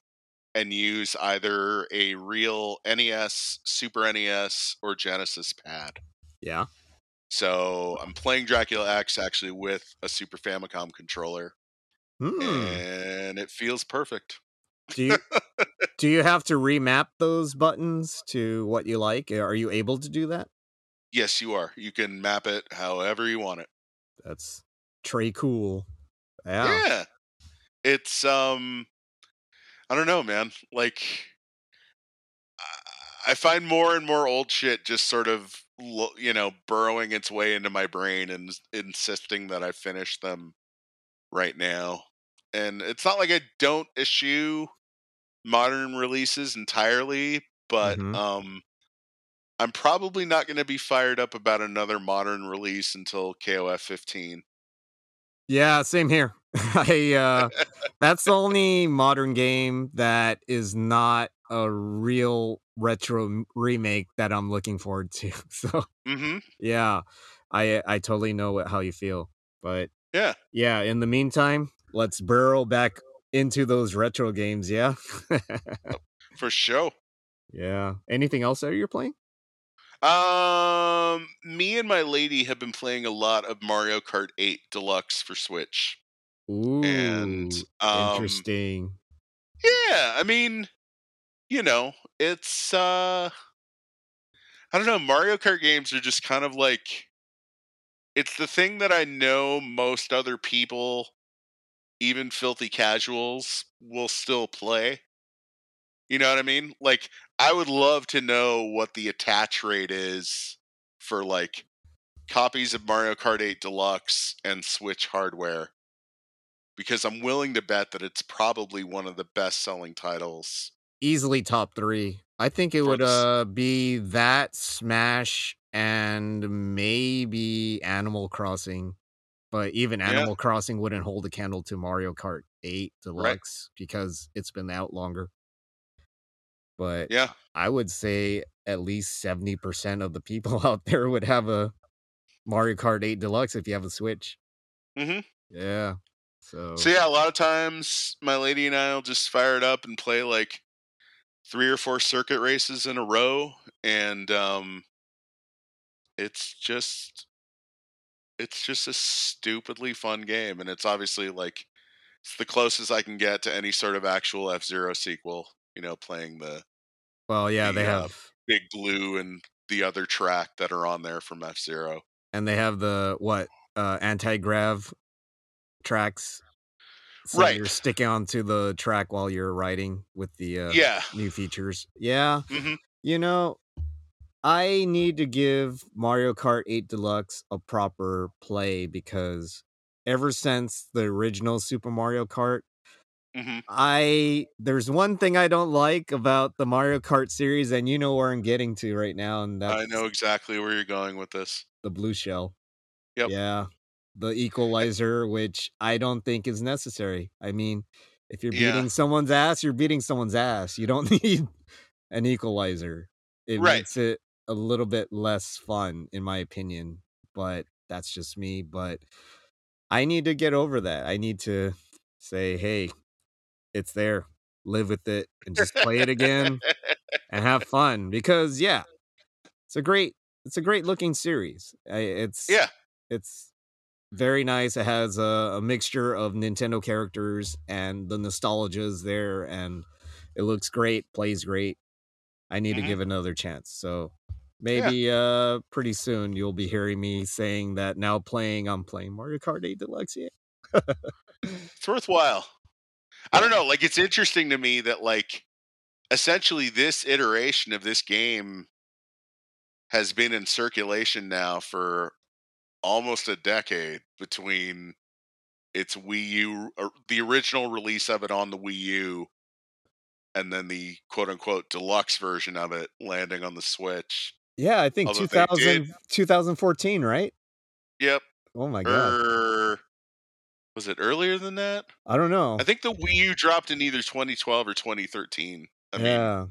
and use either a real NES, Super NES, or Genesis pad. Yeah. So I'm playing Dracula X actually with a Super Famicom controller, Hmm. and it feels perfect. Do you do you have to remap those buttons to what you like? Are you able to do that? Yes, you are. You can map it however you want it. That's Trey cool. Yeah. Yeah. It's um I don't know, man. Like I- find more and more old shit just sort of you know burrowing its way into my brain and insisting that I finish them right now. And it's not like I don't issue modern releases entirely, but Mhm. um I'm probably not going to be fired up about another modern release until KOF 15. Yeah, same here. I uh that's the only modern game that is not a real retro remake that I'm looking forward to. So, Mhm. yeah. I I totally know what, how you feel. But Yeah. yeah, in the meantime, let's burrow back into those retro games, yeah. For sure. yeah. Anything else that you're playing? Um, me and my lady have been playing a lot of Mario Kart 8 Deluxe for Switch. Ooh. And um interesting. yeah, I mean, you know, it's uh I don't know, Mario Kart games are just kind of like it's the thing that I know most other people, even filthy casuals, will still play. You know what I mean? Like I would love to know what the attach rate is for like copies of Mario Kart 8 Deluxe and Switch hardware. Because I'm willing to bet that it's probably one of the best selling titles. easily top three. I think it would uh be that Smash and maybe Animal Crossing. But even Yeah. Animal Crossing wouldn't hold a candle to Mario Kart 8 Deluxe because it's been out longer. But Yeah. I would say at least 70% of the people out there would have a Mario Kart 8 Deluxe if you have a Switch. Mhm. Yeah. So, So yeah, a lot of times my lady and I'll just fire it up and play like three or four circuit races in a row and um it's just it's just a stupidly fun game and it's obviously like it's the closest I can get to any sort of actual F-Zero sequel, you know, playing the well, yeah, they the, uh, have Big Blue and the other track that are on there from F-Zero. and they have the what uh anti-grav tracks so Right. you're sticking onto the track while you're riding with the uh, Yeah. new features yeah Mhm. you know i need to give mario kart 8 deluxe a proper play because ever since the original super mario kart Mhm. i there's one thing i don't like about the mario kart series and you know where i'm getting to right now and that's I know exactly where you're going with this. the blue shell. Yep. Yeah. The equalizer, which I don't think is necessary. I mean, if you're Yeah. beating someone's ass, you're beating someone's ass. You don't need an equalizer. It Right. makes it a little bit less fun, in my opinion. But that's just me. But I need to get over that. I need to say, hey, it's there. Live with it and just play it again and have fun. Because yeah, it's a great it's a great looking series. It's Yeah. it's very nice. It has a, a mixture of Nintendo characters and the nostalgia is there, and it looks great, plays great. I need Mhm. to give another chance. So maybe uh pretty soon you'll be hearing me saying that now playing I'm playing Mario Kart 8 Deluxe. Yeah. it's worthwhile. I don't know. Like it's interesting to me that like essentially this iteration of this game has been in circulation now for almost a decade between its Wii U, or the original release of it on the Wii U, and then the quote unquote deluxe version of it landing on the Switch. Yeah, I think Although 2000, 2014, right? Yep. Oh my god. Er, was it earlier than that? I don't know. I think the Wii U dropped in either 2012 or 2013. I mean, yeah.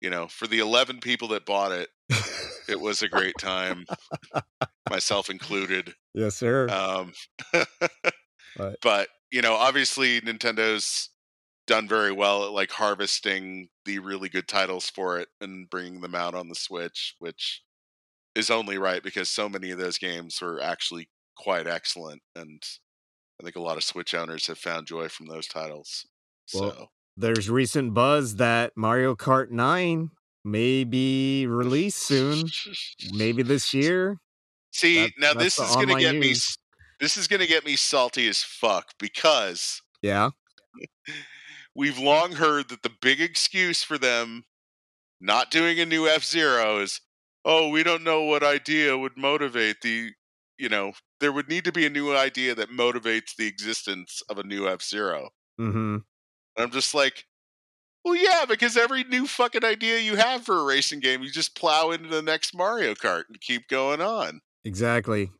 you know, for the 11 people that bought it, It was a great time, myself included. Yes, sir. Um, But- but you know, obviously, Nintendo's done very well at like harvesting the really good titles for it and bringing them out on the Switch, which is only right because so many of those games were actually quite excellent, and I think a lot of Switch owners have found joy from those titles. Well, so There's recent buzz that Mario Kart 9 may be released soon, maybe this year. See, That- now this is going to get me. news. s- This is going to get me salty as fuck because Yeah. we've long heard that the big excuse for them not doing a new F Zero is, oh, we don't know what idea would motivate the, you know, there would need to be a new idea that motivates the existence of a new F Zero. Mm-hmm. I'm just like, well, yeah, because every new fucking idea you have for a racing game, you just plow into the next Mario Kart and keep going on. Exactly.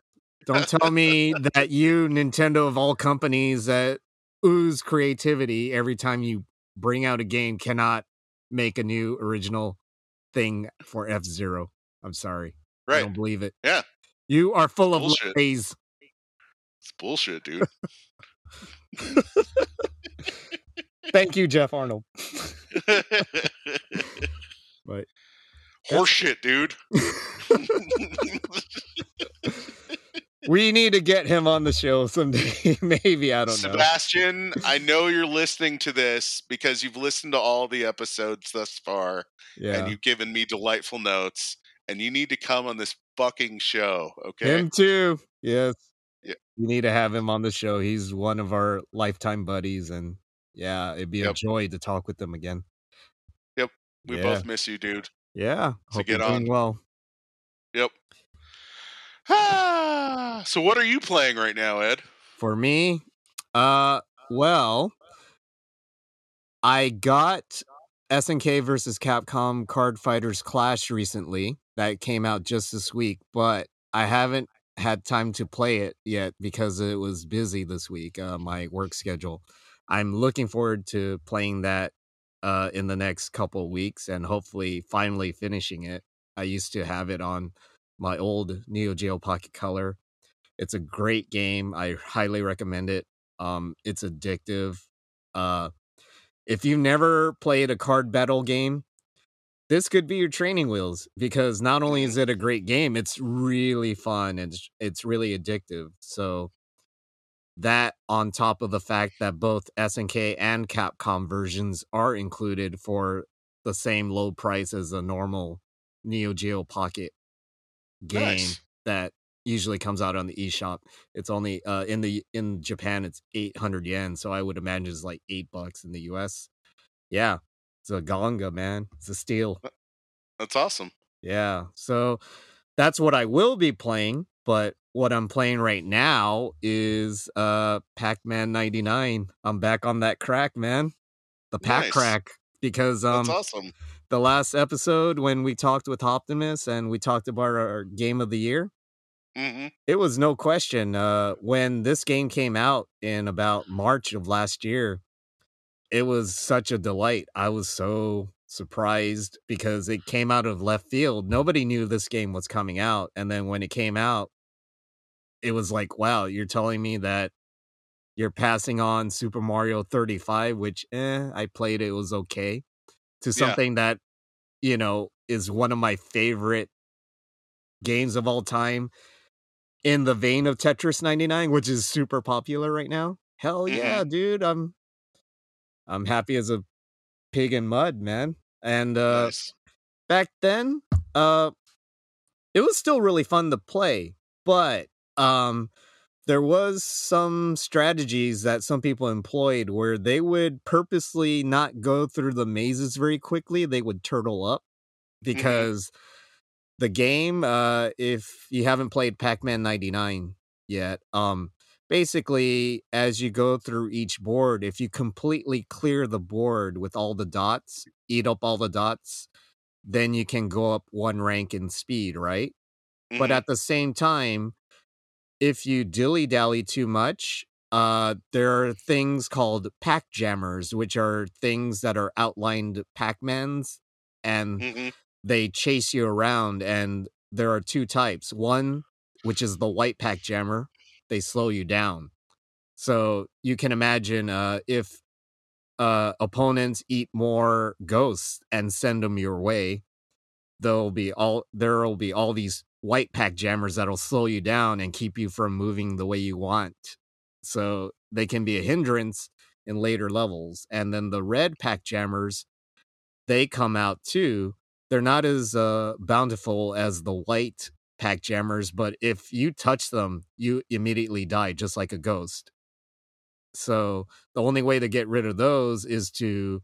Don't tell me that you, Nintendo of all companies that ooze creativity every time you bring out a game, cannot make a new original thing for F Zero. I'm sorry. I Right? don't believe it. Yeah. You are full of Bullshit. lies. It's bullshit, dude. Thank you, Jeff Arnold. Right. Horseshit, dude. we need to get him on the show someday. Maybe I don't know. Sebastian, I know you're listening to this because you've listened to all the episodes thus far Yeah. and you've given me delightful notes and you need to come on this fucking show, okay? Him too. Yes. Yeah. We need to have him on the show. He's one of our lifetime buddies, and yeah, it'd be a joy to talk with him again. Yep. We yeah. both miss you, dude. Yeah. So Hope get you're doing on. well. Yep. Ah, so what are you playing right now, Ed? For me, uh, well, I got SNK versus Capcom Card Fighters Clash recently. That came out just this week, but I haven't had time to play it yet because it was busy this week, uh, my work schedule. I'm looking forward to playing that uh, in the next couple weeks and hopefully finally finishing it. I used to have it on my old Neo Geo Pocket Color. It's a great game. I highly recommend it. Um, it's addictive. Uh, if you've never played a card battle game, this could be your training wheels because not only is it a great game, it's really fun and it's, really addictive. So that on top of the fact that both SNK and Capcom versions are included for the same low price as a normal Neo Geo Pocket game Nice. that usually comes out on the eShop. It's only uh in the in Japan it's 800 yen, so I would imagine it's like 8 bucks in the US. Yeah. It's a gonga, man. It's a steal. That's awesome. Yeah. So that's what I will be playing, but what I'm playing right now is uh Pac-Man 99. I'm back on that crack, man. The pack Nice. crack because um That's awesome. the last episode when we talked with Optimus and we talked about our game of the year, hmm it was no question uh when this game came out in about March of last year, it was such a delight. I was so surprised because it came out of left field. Nobody knew this game was coming out and then when it came out it was like, wow, you're telling me that you're passing on Super Mario 35 which eh I played it, was okay to Yeah. something that you know is one of my favorite games of all time in the vein of Tetris 99 which is super popular right now. Hell Mhm. yeah, dude. I'm I'm happy as a pig in mud, man. And uh nice. back then uh it was still really fun to play but um there was some strategies that some people employed where they would purposely not go through the mazes very quickly they would turtle up because the game uh if you haven't played Pac-Man 99 yet um basically as you go through each board if you completely clear the board with all the dots eat up all the dots then you can go up one rank in speed, right? But Mhm. at the same time, if you dilly dally too much, uh, there are things called pack jammers, which are things that are outlined Pac Mans, and Mhm. they chase you around and there are two types. One, which is the white pack jammer, they slow you down. So you can imagine uh, if uh, opponents eat more ghosts and send them your way, there'll be all there'll be all these white pack jammers that'll slow you down and keep you from moving the way you want. So they can be a hindrance in later levels. And then the red pack jammers, they come out too. They're not as uh, bountiful as the white pack jammers, but if you touch them, you immediately die just like a ghost. So the only way to get rid of those is to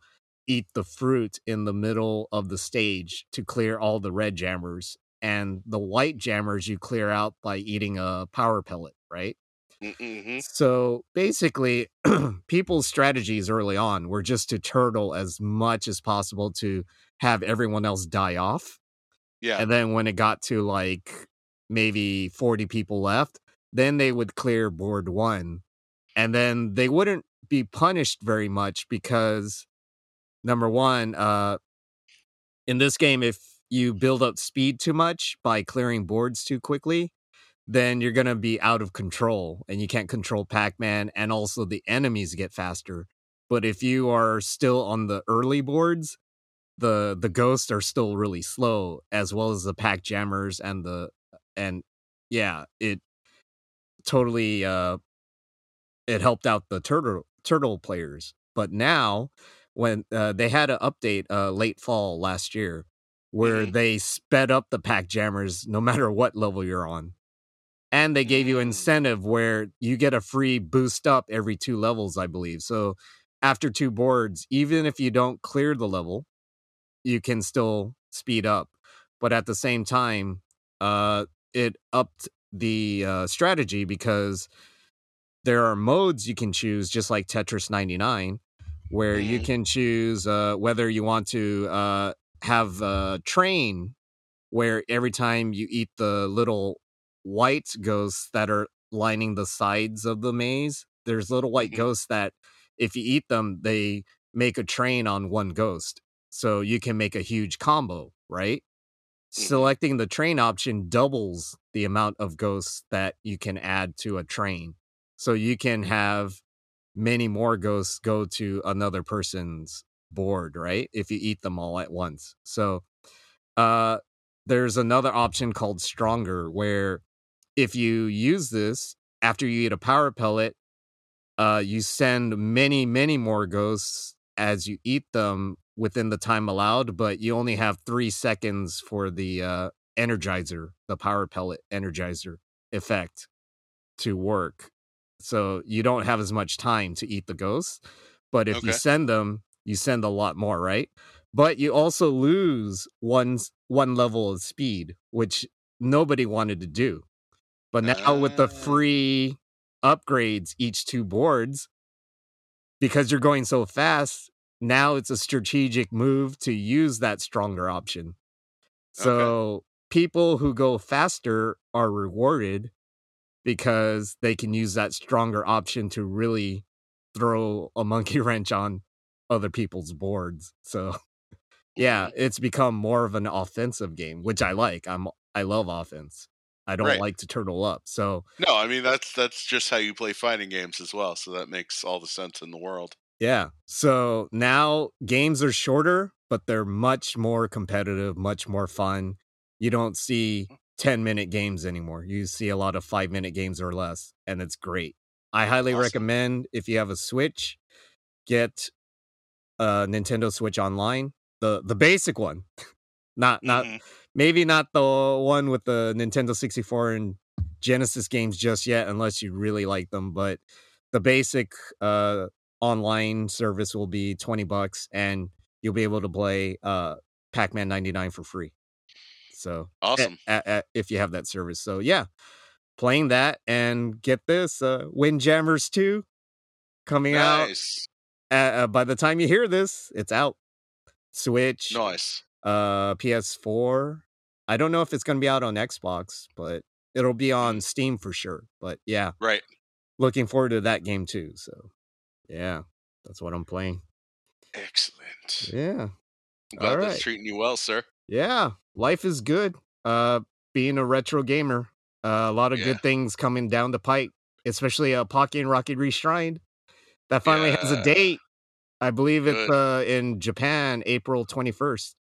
eat the fruit in the middle of the stage to clear all the red jammers. And the white jammers you clear out by eating a power pellet, right? Mm-hmm. So basically, people's strategies early on were just to turtle as much as possible to have everyone else die off. Yeah. And then when it got to like maybe 40 people left, then they would clear board one. And then they wouldn't be punished very much because number one, uh in this game, if you build up speed too much by clearing boards too quickly, then you're gonna be out of control and you can't control Pac-Man and also the enemies get faster. But if you are still on the early boards, the the ghosts are still really slow, as well as the pack jammers and the and yeah, it totally uh it helped out the turtle turtle players. But now when uh, they had an update uh late fall last year where Mhm. they sped up the pack jammers no matter what level you're on. And they gave you Mm. incentive where you get a free boost up every two levels, I believe. So after two boards, even if you don't clear the level, you can still speed up. But at the same time, uh, it upped the uh, strategy because there are modes you can choose, just like Tetris 99, where you Mhm. can choose uh, whether you want to uh, have a train where every time you eat the little white ghosts that are lining the sides of the maze, there's little white Mhm. ghosts that if you eat them, they make a train on one ghost. So you can make a huge combo, right? Mhm. Selecting the train option doubles the amount of ghosts that you can add to a train. So you can have many more ghosts go to another person's board, right? If you eat them all at once. So uh there's another option called stronger where if you use this after you eat a power pellet, uh you send many, many more ghosts as you eat them within the time allowed, but you only have three seconds for the uh energizer, the power pellet energizer effect to work. So you don't have as much time to eat the ghosts. But if you send them, you send a lot more, right? But you also lose one one level of speed, which nobody wanted to do. But now with the Ah. free upgrades each two boards, because you're going so fast, now it's a strategic move to use that stronger option. So people who go faster are rewarded because they can use that stronger option to really throw a monkey wrench on other people's boards. So yeah, Mhm. it's become more of an offensive game, which I like. I'm I love offense. I don't Right. like to turtle up. So No, I mean that's that's just how you play fighting games as well. So that makes all the sense in the world. Yeah. So now games are shorter, but they're much more competitive, much more fun. You don't see 10 minute games anymore. You see a lot of five minute games or less, and it's great. I highly Awesome. recommend if you have a Switch, get a Nintendo Switch Online, the the basic one, not not Mhm. maybe not the one with the Nintendo 64 and Genesis games just yet, unless you really like them. But the basic uh, online service will be 20 bucks, and you'll be able to play uh, Pac Man 99 for free. So a- Awesome. a- a- if you have that service. So yeah, playing that and get this uh, Windjammers 2 coming out. Nice. Uh, uh, by the time you hear this, it's out. Switch, Nice. uh, PS4. I don't know if it's going to be out on Xbox, but it'll be on Steam for sure. But yeah, Right. looking forward to that game too. So yeah, that's what I'm playing. Excellent. Yeah. I'm glad All that's treating you well, sir. Yeah, life is good. Uh, being a retro gamer, uh, a lot of Yeah. good things coming down the pipe, especially uh, Pocky and Rocky Reshrined. That finally has a date. I believe it's uh, in Japan, April 21st,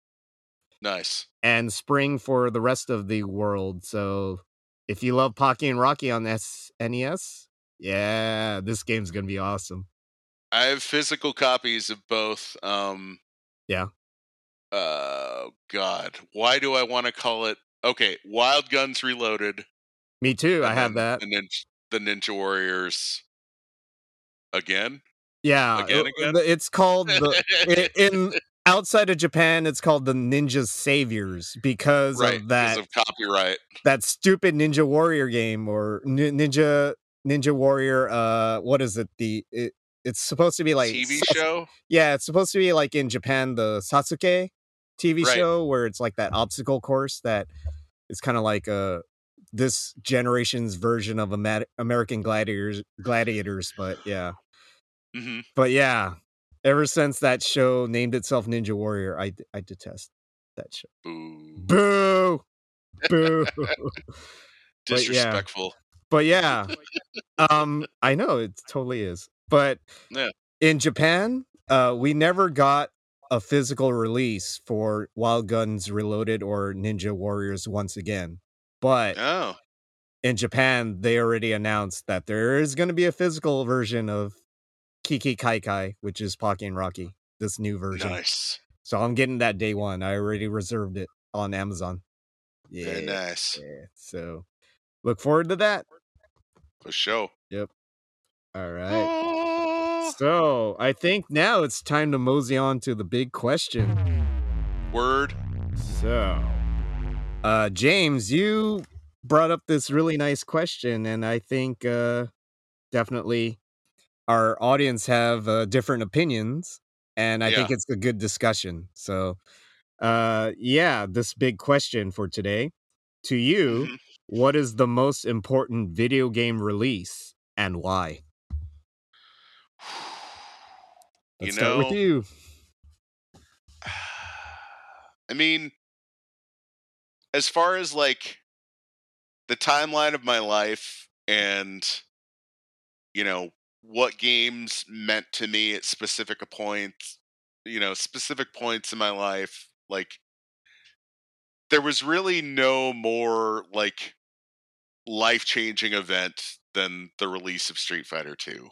Nice. and spring for the rest of the world. So if you love Pocky and Rocky on SNES, yeah, this game's gonna be awesome. I have physical copies of both. Um, Yeah. Uh, God, why do I want to call it? Okay, Wild Guns Reloaded. Me too. I have that. The Ninja, the Ninja Warriors. Again. Yeah, Again, again? it's called the in outside of Japan. It's called the Ninja Saviors because right of that because of copyright. that stupid Ninja Warrior game or Ninja Ninja Warrior. Uh, what is it? The it, it's supposed to be like TV show. Yeah, it's supposed to be like in Japan the Sasuke TV Right. show where it's like that obstacle course that is kind of like uh this generation's version of American Gladiators gladiators but yeah hmm but yeah ever since that show named itself Ninja Warrior I I detest that show Boo. boo boo But yeah. Disrespectful. but yeah um i know it totally is but Yeah. in japan uh we never got a physical release for wild guns reloaded or ninja warriors once again but Oh, in japan they already announced that there is going to be a physical version of kiki kai kai which is pocky and rocky this new version nice. so i'm getting that day one i already reserved it on amazon yeah Very nice. yeah. so look forward to that For sure. Yep. All right Ah, So I think now it's time to mosey on to the big question. Word. So, uh, James, you brought up this really nice question, and I think uh, definitely our audience have uh, different opinions, and I think it's a good discussion. So, uh, yeah, this big question for today to you: Mhm. What is the most important video game release and why? You Let's start with know- you. I mean, as far as like the timeline of my life and, you know, what games meant to me at specific points, you know, specific points in my life, like, there was really no more like life changing event than the release of Street Fighter 2.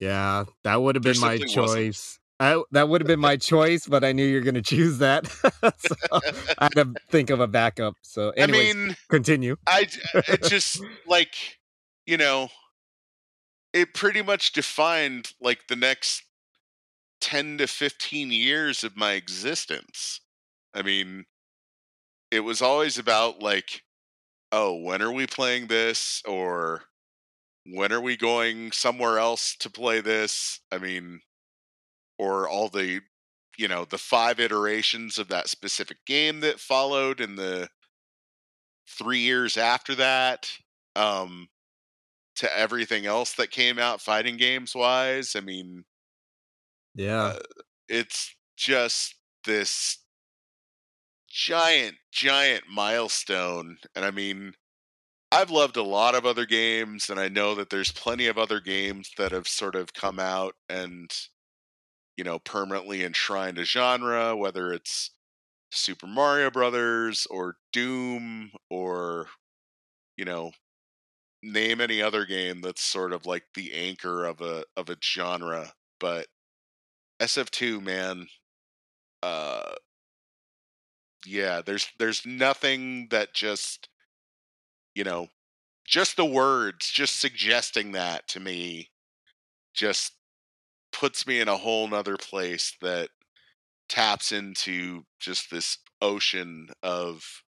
Yeah, that would have been my wasn't. choice. I, that would have been my choice, but I knew you're going to choose that. so I had to think of a backup. So, anyways, I mean, continue. I it just like you know, it pretty much defined like the next ten to fifteen years of my existence. I mean, it was always about like, oh, when are we playing this, or when are we going somewhere else to play this? I mean, or all the you know the five iterations of that specific game that followed in the three years after that um to everything else that came out fighting games wise i mean Yeah. uh, it's just this giant giant milestone and i mean i've loved a lot of other games and i know that there's plenty of other games that have sort of come out and you know permanently enshrined a genre whether it's super mario brothers or doom or you know name any other game that's sort of like the anchor of a of a genre but SF2 man uh yeah there's there's nothing that just you know just the words just suggesting that to me just puts me in a whole nother place that taps into just this ocean of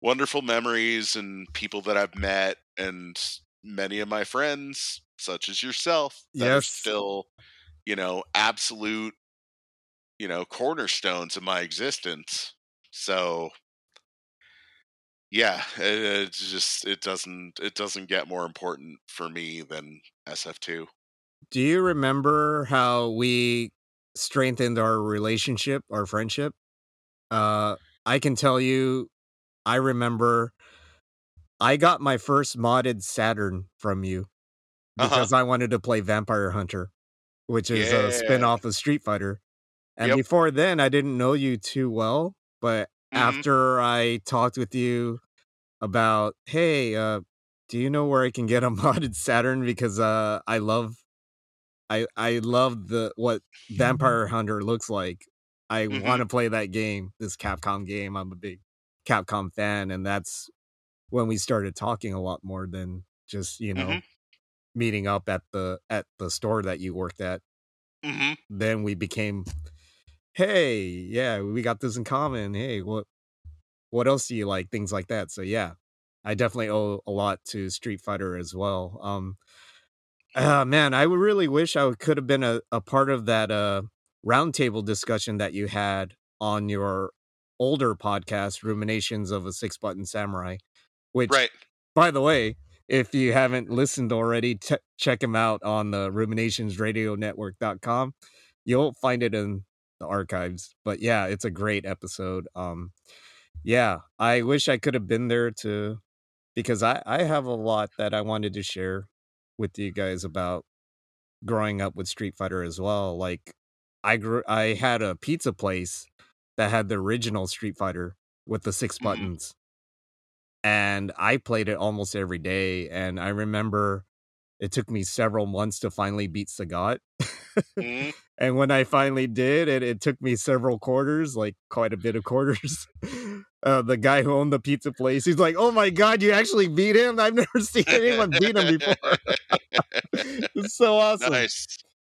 wonderful memories and people that I've met and many of my friends such as yourself that are still you know absolute you know cornerstones of my existence. So yeah it, it's just it doesn't it doesn't get more important for me than SF2 Do you remember how we strengthened our relationship, our friendship? Uh, I can tell you, I remember I got my first modded Saturn from you Uh-huh. because I wanted to play Vampire Hunter, which is a Yeah. spin-off of Street Fighter. And Yep. before then, I didn't know you too well, but Mhm. after I talked with you about, hey, uh, do you know where I can get a modded Saturn? Because uh, I love, I I love the what Vampire Hunter looks like. I Mhm. want to play that game, this Capcom game. I'm a big Capcom fan, and that's when we started talking a lot more than just you know Mhm. meeting up at the at the store that you worked at. hmm Then we became, hey, yeah, we got this in common. Hey, what what else do you like? Things like that. So yeah, I definitely owe a lot to Street Fighter as well. Um, uh, man, I would really wish I could have been a, a part of that uh roundtable discussion that you had on your older podcast, Ruminations of a Six Button Samurai. Which, Right. by the way, if you haven't listened already, t- check him out on the ruminationsradionetwork.com. You'll find it in the archives. But yeah, it's a great episode. Um, yeah, I wish I could have been there to because I I have a lot that I wanted to share with you guys about growing up with Street Fighter as well. Like I grew I had a pizza place that had the original Street Fighter with the 6 Mhm. buttons. And I played it almost every day and I remember it took me several months to finally beat Sagat. Mhm. and when I finally did, it, it took me several quarters, like quite a bit of quarters. Uh, the guy who owned the pizza place, he's like, "Oh my god, you actually beat him! I've never seen anyone beat him before." it's so awesome. nice.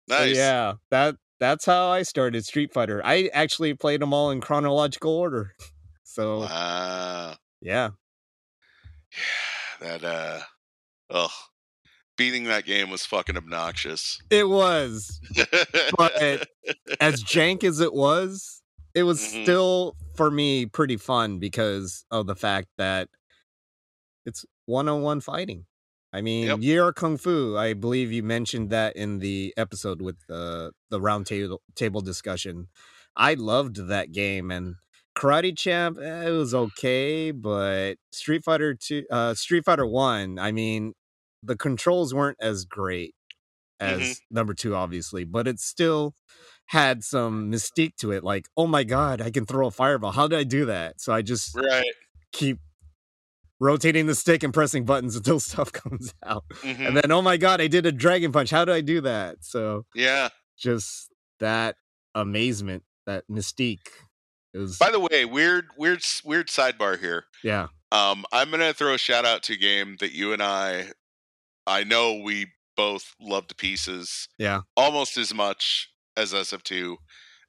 So, yeah, that that's how I started Street Fighter. I actually played them all in chronological order. So Wow. yeah, That uh ugh. Beating that game was fucking obnoxious. it was But- as jank as it was. It was Mhm. still for me pretty fun because of the fact that it's one-on-one fighting. I mean, Yep. Yie Ar Kung Fu. I believe you mentioned that in the episode with the the round table table discussion. I loved that game and Karate Champ. eh, it was okay, but Street Fighter Two, uh, Street Fighter One. I mean, the controls weren't as great as Mhm. number two, obviously, but it still had some mystique to it. Like, oh my god, I can throw a fireball. How did I do that? So I just right. keep rotating the stick and pressing buttons until stuff comes out. Mhm. And then, oh my god, I did a dragon punch. How did I do that? So Yeah. just that amazement, that mystique. It was By the way, weird weird weird sidebar here. yeah. Um I'm going to throw a shout out to a game that you and I I know we both love to pieces Yeah. almost as much as SF2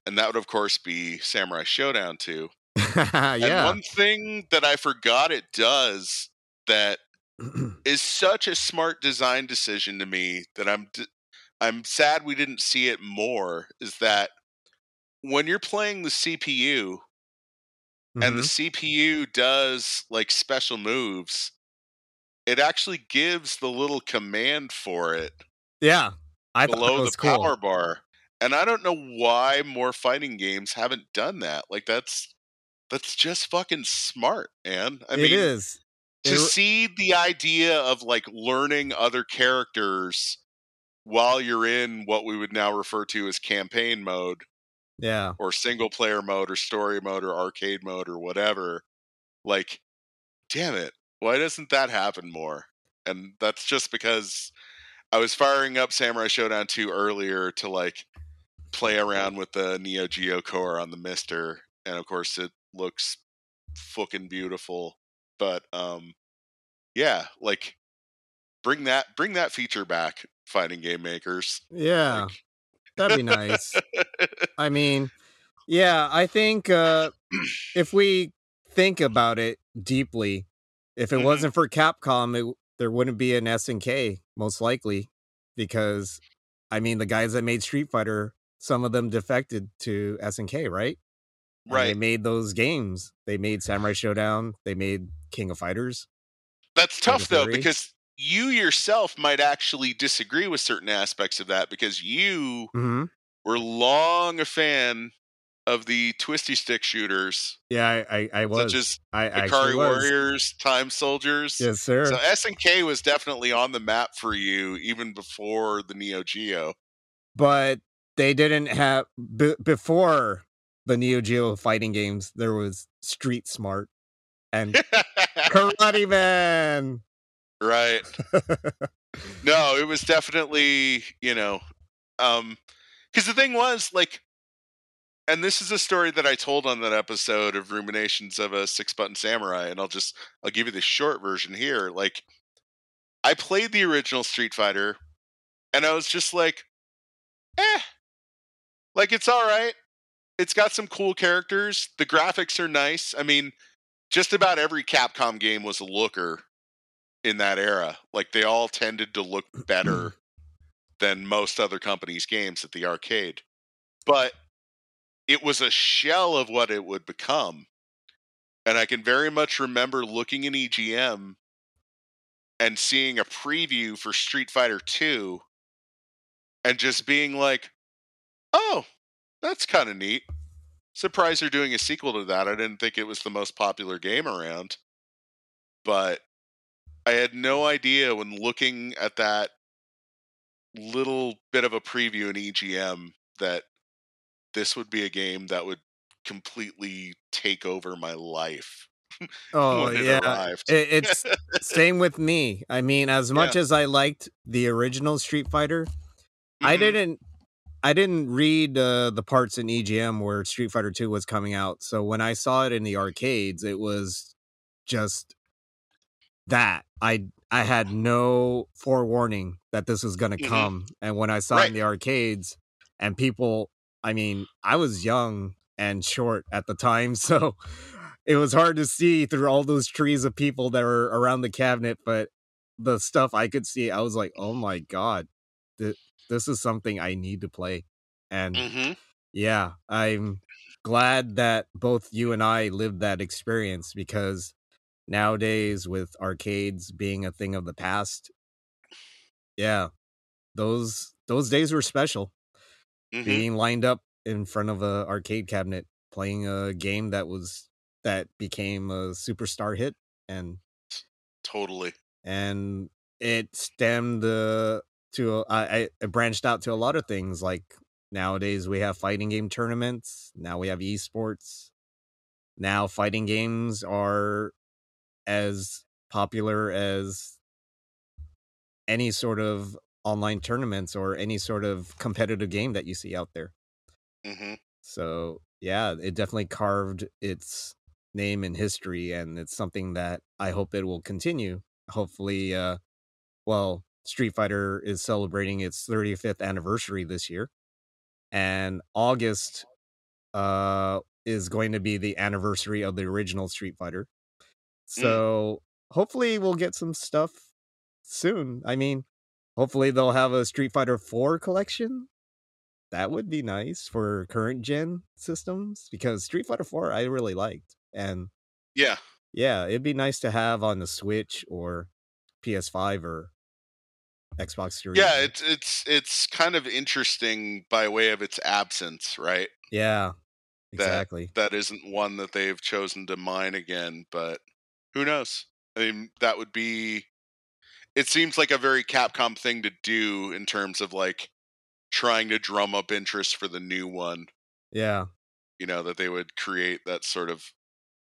and that would of course be Samurai Shodown 2. And yeah. one thing that I forgot it does that is such a smart design decision to me that I'm d- I'm sad we didn't see it more is that when you're playing the CPU and the Mhm. CPU does like special moves, it actually gives the little command for it yeah. I below the cool. power bar. And I don't know why more fighting games haven't done that. Like that's that's just fucking smart, man. I It mean, is. to It- see the idea of like learning other characters while you're in what we would now refer to as campaign mode yeah. or single player mode or story mode or arcade mode or whatever like damn it why doesn't that happen more and that's just because i was firing up samurai shodown 2 earlier to like play around with the neo geo core on the mister and of course it looks fucking beautiful but um yeah like bring that bring that feature back fighting game makers Yeah. Like- That'd be nice. I mean, yeah, I think uh if we think about it deeply, if it Mhm. wasn't for Capcom, it, there wouldn't be an SNK most likely because I mean, the guys that made Street Fighter, some of them defected to SNK, right? Right. And They made those games. They made Samurai Shodown. They made King of Fighters. That's tough though because you yourself might actually disagree with certain aspects of that because you Mm-hmm. were long a fan of the twisty stick shooters, Yeah, I I, I was. such as I Ikari. Warriors, Time Soldiers. Yes, sir. So SNK was definitely on the map for you even before the Neo Geo. but they didn't have b- before the Neo Geo fighting games. There was Street Smart and Karate Man. right. No, it was definitely, you know, um cuz the thing was like and this is a story that I told on that episode of Ruminations of a Six Button Samurai and I'll just I'll give you the short version here. Like I played the original Street Fighter and I was just like eh like it's all right. It's got some cool characters. The graphics are nice. I mean, just about every Capcom game was a looker in that era. Like they all tended to look better than most other companies' games at the arcade. But it was a shell of what it would become. And I can very much remember looking in EGM and seeing a preview for Street Fighter 2 and just being like, oh, that's kind of neat. Surprised they're doing a sequel to that. I didn't think it was the most popular game around. But I had no idea when looking at that little bit of a preview in EGM that this would be a game that would completely take over my life Oh it yeah. It, it's same with me. I mean, as much as I liked the original Street Fighter, I Mhm. didn't. I didn't read uh, the parts in EGM where Street Fighter Two was coming out. So when I saw it in the arcades, it was just that I I had no forewarning that this was going to Mhm. come. And when I saw it in the arcades, and people, I mean, I was young and short at the time, so it was hard to see through all those trees of people that were around the cabinet. But the stuff I could see, I was like, oh my god, th- this is something I need to play. And Mhm. yeah, I'm glad that both you and I lived that experience because nowadays with arcades being a thing of the past, yeah, those those days were special. Mhm. Being lined up in front of a arcade cabinet playing a game that was that became a superstar hit and Totally. and it stemmed uh, to I, I branched out to a lot of things like nowadays we have fighting game tournaments now we have esports now fighting games are as popular as any sort of online tournaments or any sort of competitive game that you see out there hmm so yeah, it definitely carved its name in history, and it's something that I hope it will continue. Hopefully, uh, well, Street Fighter is celebrating its 35th anniversary this year, and August uh, is going to be the anniversary of the original Street Fighter. So hopefully, we'll get some stuff soon. I mean, hopefully, they'll have a Street Fighter 4 collection that would be nice for current gen systems because Street Fighter 4 I really liked. And Yeah. yeah, it'd be nice to have on the Switch or PS5 or Xbox Series. Yeah, it's it's it's kind of interesting by way of its absence, right? yeah, exactly. That isn't one that they've chosen to mine again, but who knows? I mean, that would be it seems like a very Capcom thing to do in terms of like trying to drum up interest for the new one, yeah, you know, that they would create that sort of,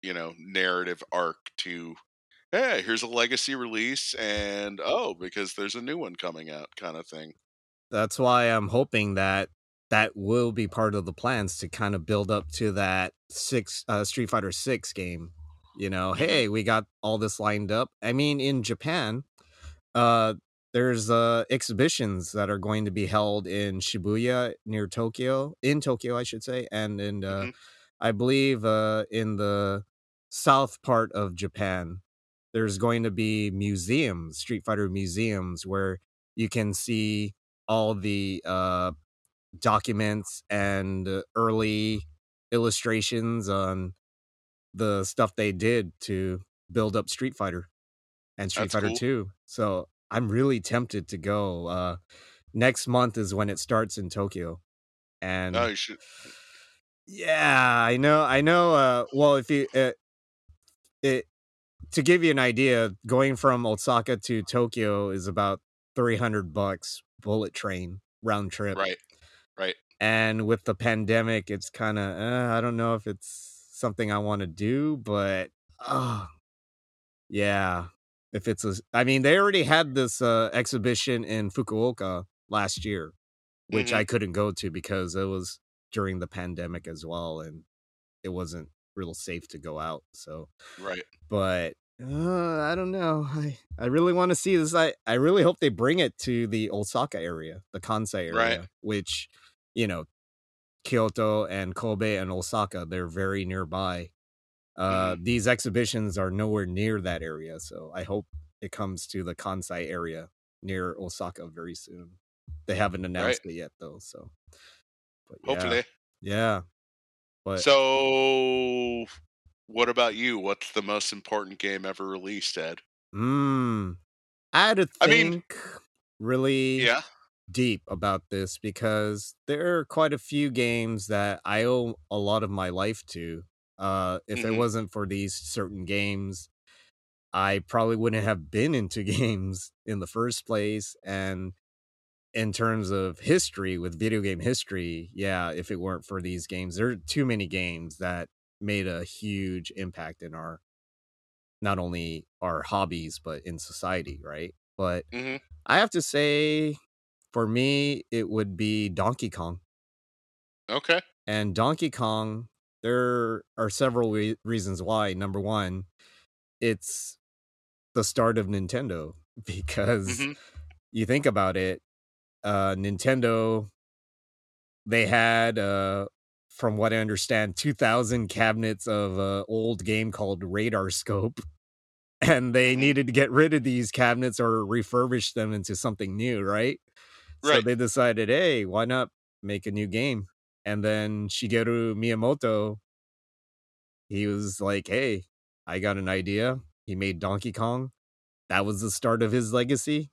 you know, narrative arc to hey, here's a legacy release and oh, because there's a new one coming out kind of thing. that's why I'm hoping that that will be part of the plans to kind of build up to that six uh, Street Fighter Six game. You know, hey, we got all this lined up. I mean, in Japan, uh, there's uh exhibitions that are going to be held in Shibuya near Tokyo, in Tokyo, I should say, and in uh, Mhm. I believe uh in the south part of Japan. There's going to be museums, Street Fighter museums, where you can see all the uh documents and early illustrations on the stuff they did to build up Street Fighter and Street That's Fighter cool. 2. So I'm really tempted to go. Uh next month is when it starts in Tokyo. And Oh, Yeah, I know. I know. Uh, well, if you uh, it to give you an idea, going from Osaka to Tokyo is about three hundred bucks bullet train round trip. Right. Right. And with the pandemic, it's kind of uh, I don't know if it's something I want to do, but uh, yeah, if it's a, I mean, they already had this uh, exhibition in Fukuoka last year, which Mhm. I couldn't go to because it was during the pandemic as well, and it wasn't real safe to go out. So, Right. but uh, I don't know. I I really want to see this. I I really hope they bring it to the Osaka area, the Kansai area, Right. which you know, Kyoto and Kobe and Osaka, they're very nearby. Uh, Mm-hmm. These exhibitions are nowhere near that area, so I hope it comes to the Kansai area near Osaka very soon. They haven't announced it yet, though. So, but Hopefully. yeah. But So, what about you? What's the most important game ever released, Ed? Hmm. I had to think I mean- really Yeah. deep about this because there are quite a few games that I owe a lot of my life to. Uh, if it Mhm. wasn't for these certain games, I probably wouldn't have been into games in the first place. And in terms of history, with video game history, yeah, if it weren't for these games, there are too many games that made a huge impact in our not only our hobbies but in society, right? But hmm I have to say, for me, it would be Donkey Kong. Okay. And Donkey Kong, there are several re- reasons why. Number one, it's the start of Nintendo because hmm you think about it, uh, Nintendo, they had, uh, from what I understand, 2,000 cabinets of uh, old game called Radar Scope. And they Mhm. needed to get rid of these cabinets or refurbish them into something new, right? right. So they decided, hey, why not make a new game? And then Shigeru Miyamoto, he was like, hey, I got an idea. He made Donkey Kong. That was the start of his legacy.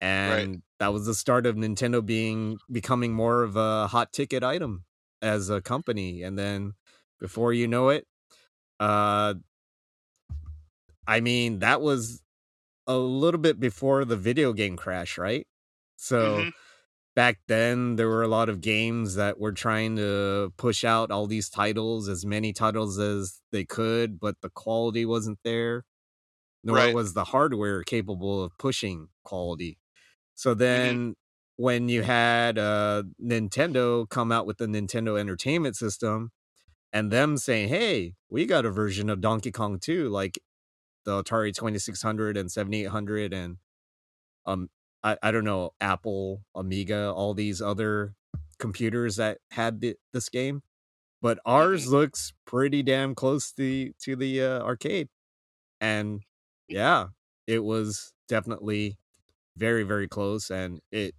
And that was the start of Nintendo being becoming more of a hot ticket item as a company. And then before you know it, uh I mean, that was a little bit before the video game crash, right? So Mhm. Back then there were a lot of games that were trying to push out all these titles as many titles as they could but the quality wasn't there nor Right. was the hardware capable of pushing quality so Mm-hmm. then when you had uh nintendo come out with the nintendo entertainment system and them saying hey we got a version of donkey kong 2 like the atari 2600 and 7800 and um I, I don't know apple amiga all these other computers that had the, this game but ours looks pretty damn close to the, to the uh, arcade. And yeah it was definitely very very close and it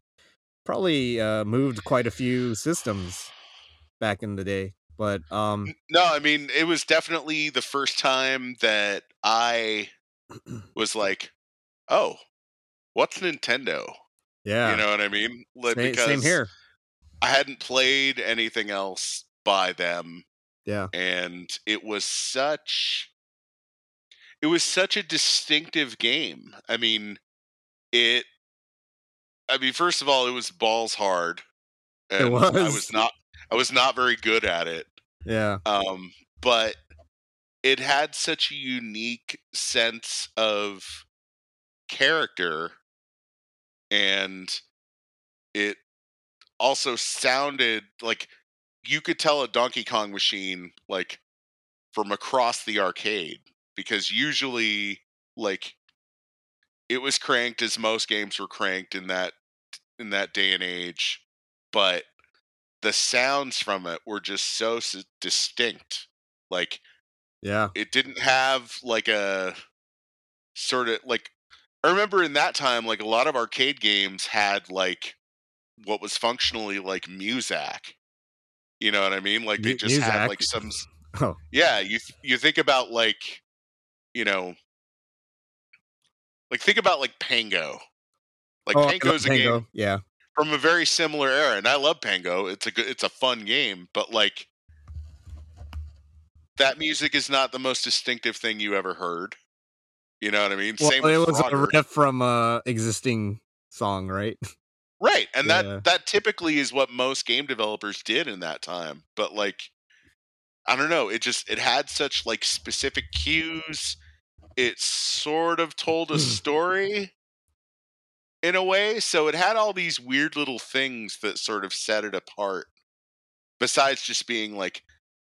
probably uh, moved quite a few systems back in the day but um No, I mean, it was definitely the first time that I was like, oh, what's Nintendo? yeah You know what I mean? Like, same, because same here I hadn't played anything else by them yeah and it was such it was such a distinctive game. I mean, it I mean, first of all, it was balls hard. It and I was. was not I was not very good at it. yeah Um, but it had such a unique sense of character and it also sounded like you could tell a Donkey Kong machine like from across the arcade because usually like it was cranked as most games were cranked in that in that day and age but the sounds from it were just so s- distinct like yeah. it didn't have like a sort of like I remember in that time like a lot of arcade games had like what was functionally like Muzak. You know what I mean? Like they just had like some oh yeah, you th- you think about like you know like think about like Pengo. Like oh, Pengo's a Pengo. game yeah from a very similar era and I love Pengo. It's a good it's a fun game, but like that music is not the most distinctive thing you ever heard. You know what I mean? Well, Same it was Frogger. a riff from a existing song, right? Right. And Yeah. that that typically is what most game developers did in that time. But like I don't know, it just it had such like specific cues. It sort of told a hmm. story in a way, so it had all these weird little things that sort of set it apart. Besides just being like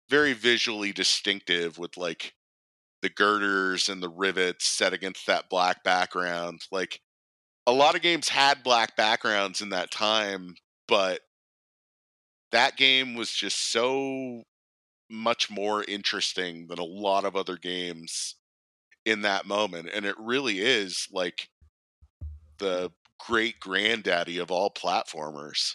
very visually distinctive with like the girders and the rivets set against that black background. Like a lot of games had black backgrounds in that time, but that game was just so much more interesting than a lot of other games in that moment. And it really is like the great granddaddy of all platformers.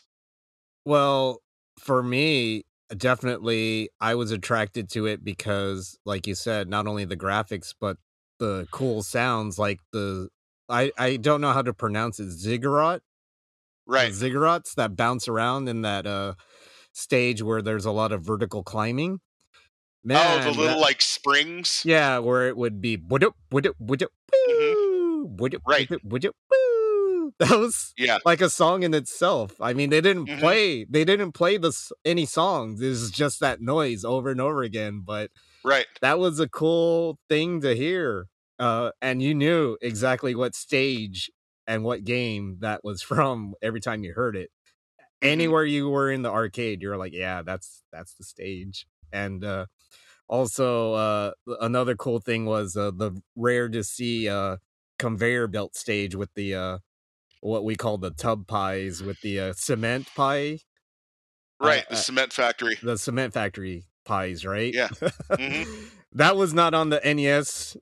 Well, for me, definitely I was attracted to it because like you said, not only the graphics but the cool sounds like the I I don't know how to pronounce it, ziggurat, Right. ziggurats that bounce around in that uh stage where there's a lot of vertical climbing. Man, oh, the little that- like springs. yeah, where it would be would would would it would Mm-hmm. Right. would woo. That was Yeah. like a song in itself. I mean, they didn't Mhm. play they didn't play this any songs. It was just that noise over and over again. But Right. that was a cool thing to hear. Uh, and you knew exactly what stage and what game that was from every time you heard it. Mhm. Anywhere you were in the arcade, you're like, yeah, that's that's the stage. And uh, also, uh, another cool thing was uh, the rare to see uh, conveyor belt stage with the uh, what we call the tub pies with the uh, cement pie, Right. I- the cement factory. the cement factory pies, right? Yeah. Mhm. that was not on the NES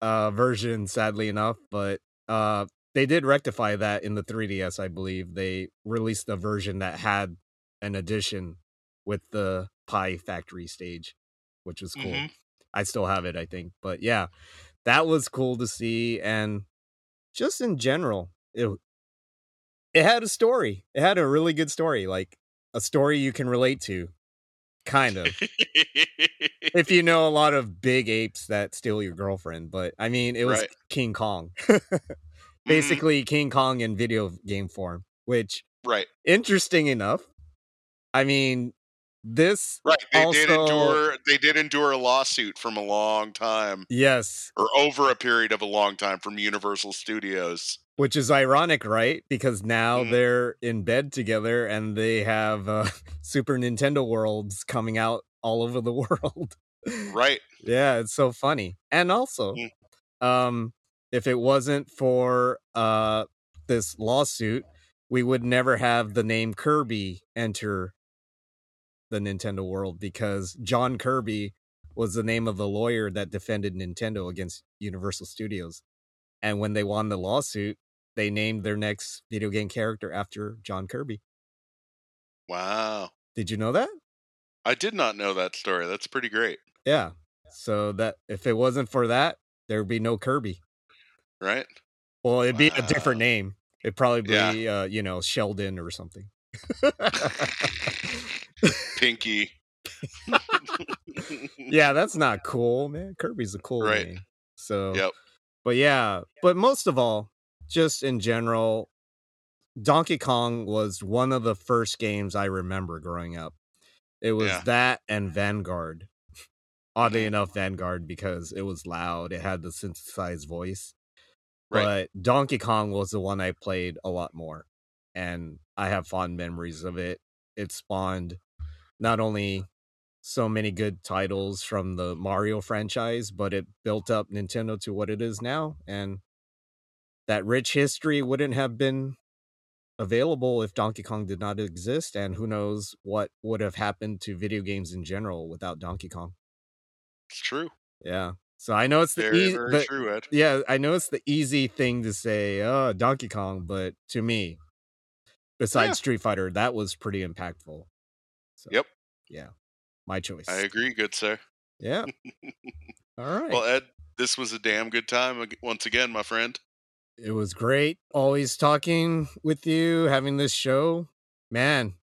uh, version, sadly enough, but uh, they did rectify that in the 3DS, I believe. They released a version that had an addition with the pie factory stage, which was cool. Mhm. I still have it, I think. But yeah, that was cool to see. And just in general, it it had a story. It had a really good story, like a story you can relate to, kind of. if you know a lot of big apes that steal your girlfriend, but I mean, it was Right. King Kong, Mhm. basically King Kong in video game form. Which Right. interesting enough. I mean, this Right. They did endure they did endure a lawsuit from a long time yes, or over a period of a long time from Universal Studios. which is ironic, right? Because now Mhm. they're in bed together and they have uh, Super Nintendo worlds coming out all over the world. Right. yeah, it's so funny. And also, Mm. um, if it wasn't for uh this lawsuit, we would never have the name Kirby enter the Nintendo world because John Kirby was the name of the lawyer that defended Nintendo against Universal Studios. And when they won the lawsuit, they named their next video game character after John Kirby. Wow. Did you know that? I did not know that story. That's pretty great. Yeah. So that if it wasn't for that, there would be no Kirby. Right? Well, it'd be a different name. It'd probably be, Yeah. uh, you know, Sheldon or something. Pinky. yeah, that's not cool, man. Kirby's a cool Right. name. So, Yep. but yeah, but most of all, just in general, Donkey Kong was one of the first games I remember growing up. It was Yeah. that and Vanguard. Oddly Mhm. enough, Vanguard because it was loud. It had the synthesized voice. Right. But Donkey Kong was the one I played a lot more. And I have fond memories of it. It spawned not only so many good titles from the Mario franchise, but it built up Nintendo to what it is now. And that rich history wouldn't have been available if Donkey Kong did not exist. And who knows what would have happened to video games in general without Donkey Kong. It's true. Yeah. So I know it's the Very, easy, very but true, Ed. yeah, I know it's the easy thing to say, oh, Donkey Kong, but to me, besides Yeah. Street Fighter, that was pretty impactful. So, Yep. Yeah. My choice. I agree, good sir. Yeah. All right. Well, Ed, this was a damn good time once again, my friend. it was great always talking with you, having this show. Man,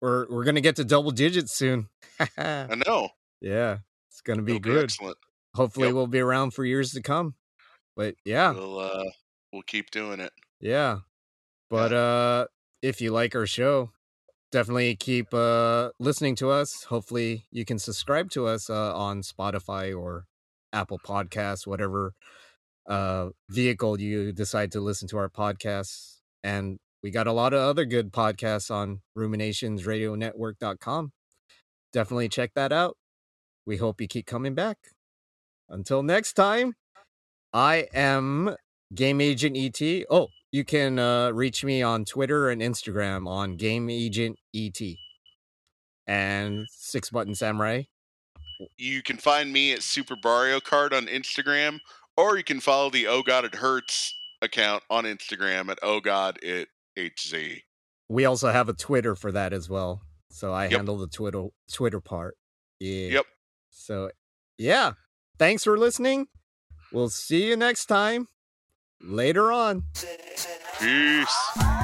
we're we're gonna get to double digits soon. I know. yeah. It's gonna be It'll be good. excellent. Hopefully, Yep. we'll be around for years to come. But yeah, We'll uh, we'll keep doing it. yeah. But uh, if you like our show, definitely keep uh listening to us. Hopefully, you can subscribe to us uh, on Spotify or Apple Podcasts, whatever uh vehicle you decide to listen to our podcasts. And we got a lot of other good podcasts on ruminationsradionetwork.com. Definitely check that out. We hope you keep coming back. Until next time, I am Game Agent ET. Oh, you can uh, reach me on Twitter and Instagram on Game Agent ET. And Six Button Samurai. You can find me at Super Mario Kart on Instagram, or you can follow the Oh God It Hurts account on Instagram at Oh God It HZ. We also have a Twitter for that as well. So I Yep. handle the Twitter Twitter part. Yeah. Yep. So yeah. Thanks for listening. We'll see you next time. Later on. Peace.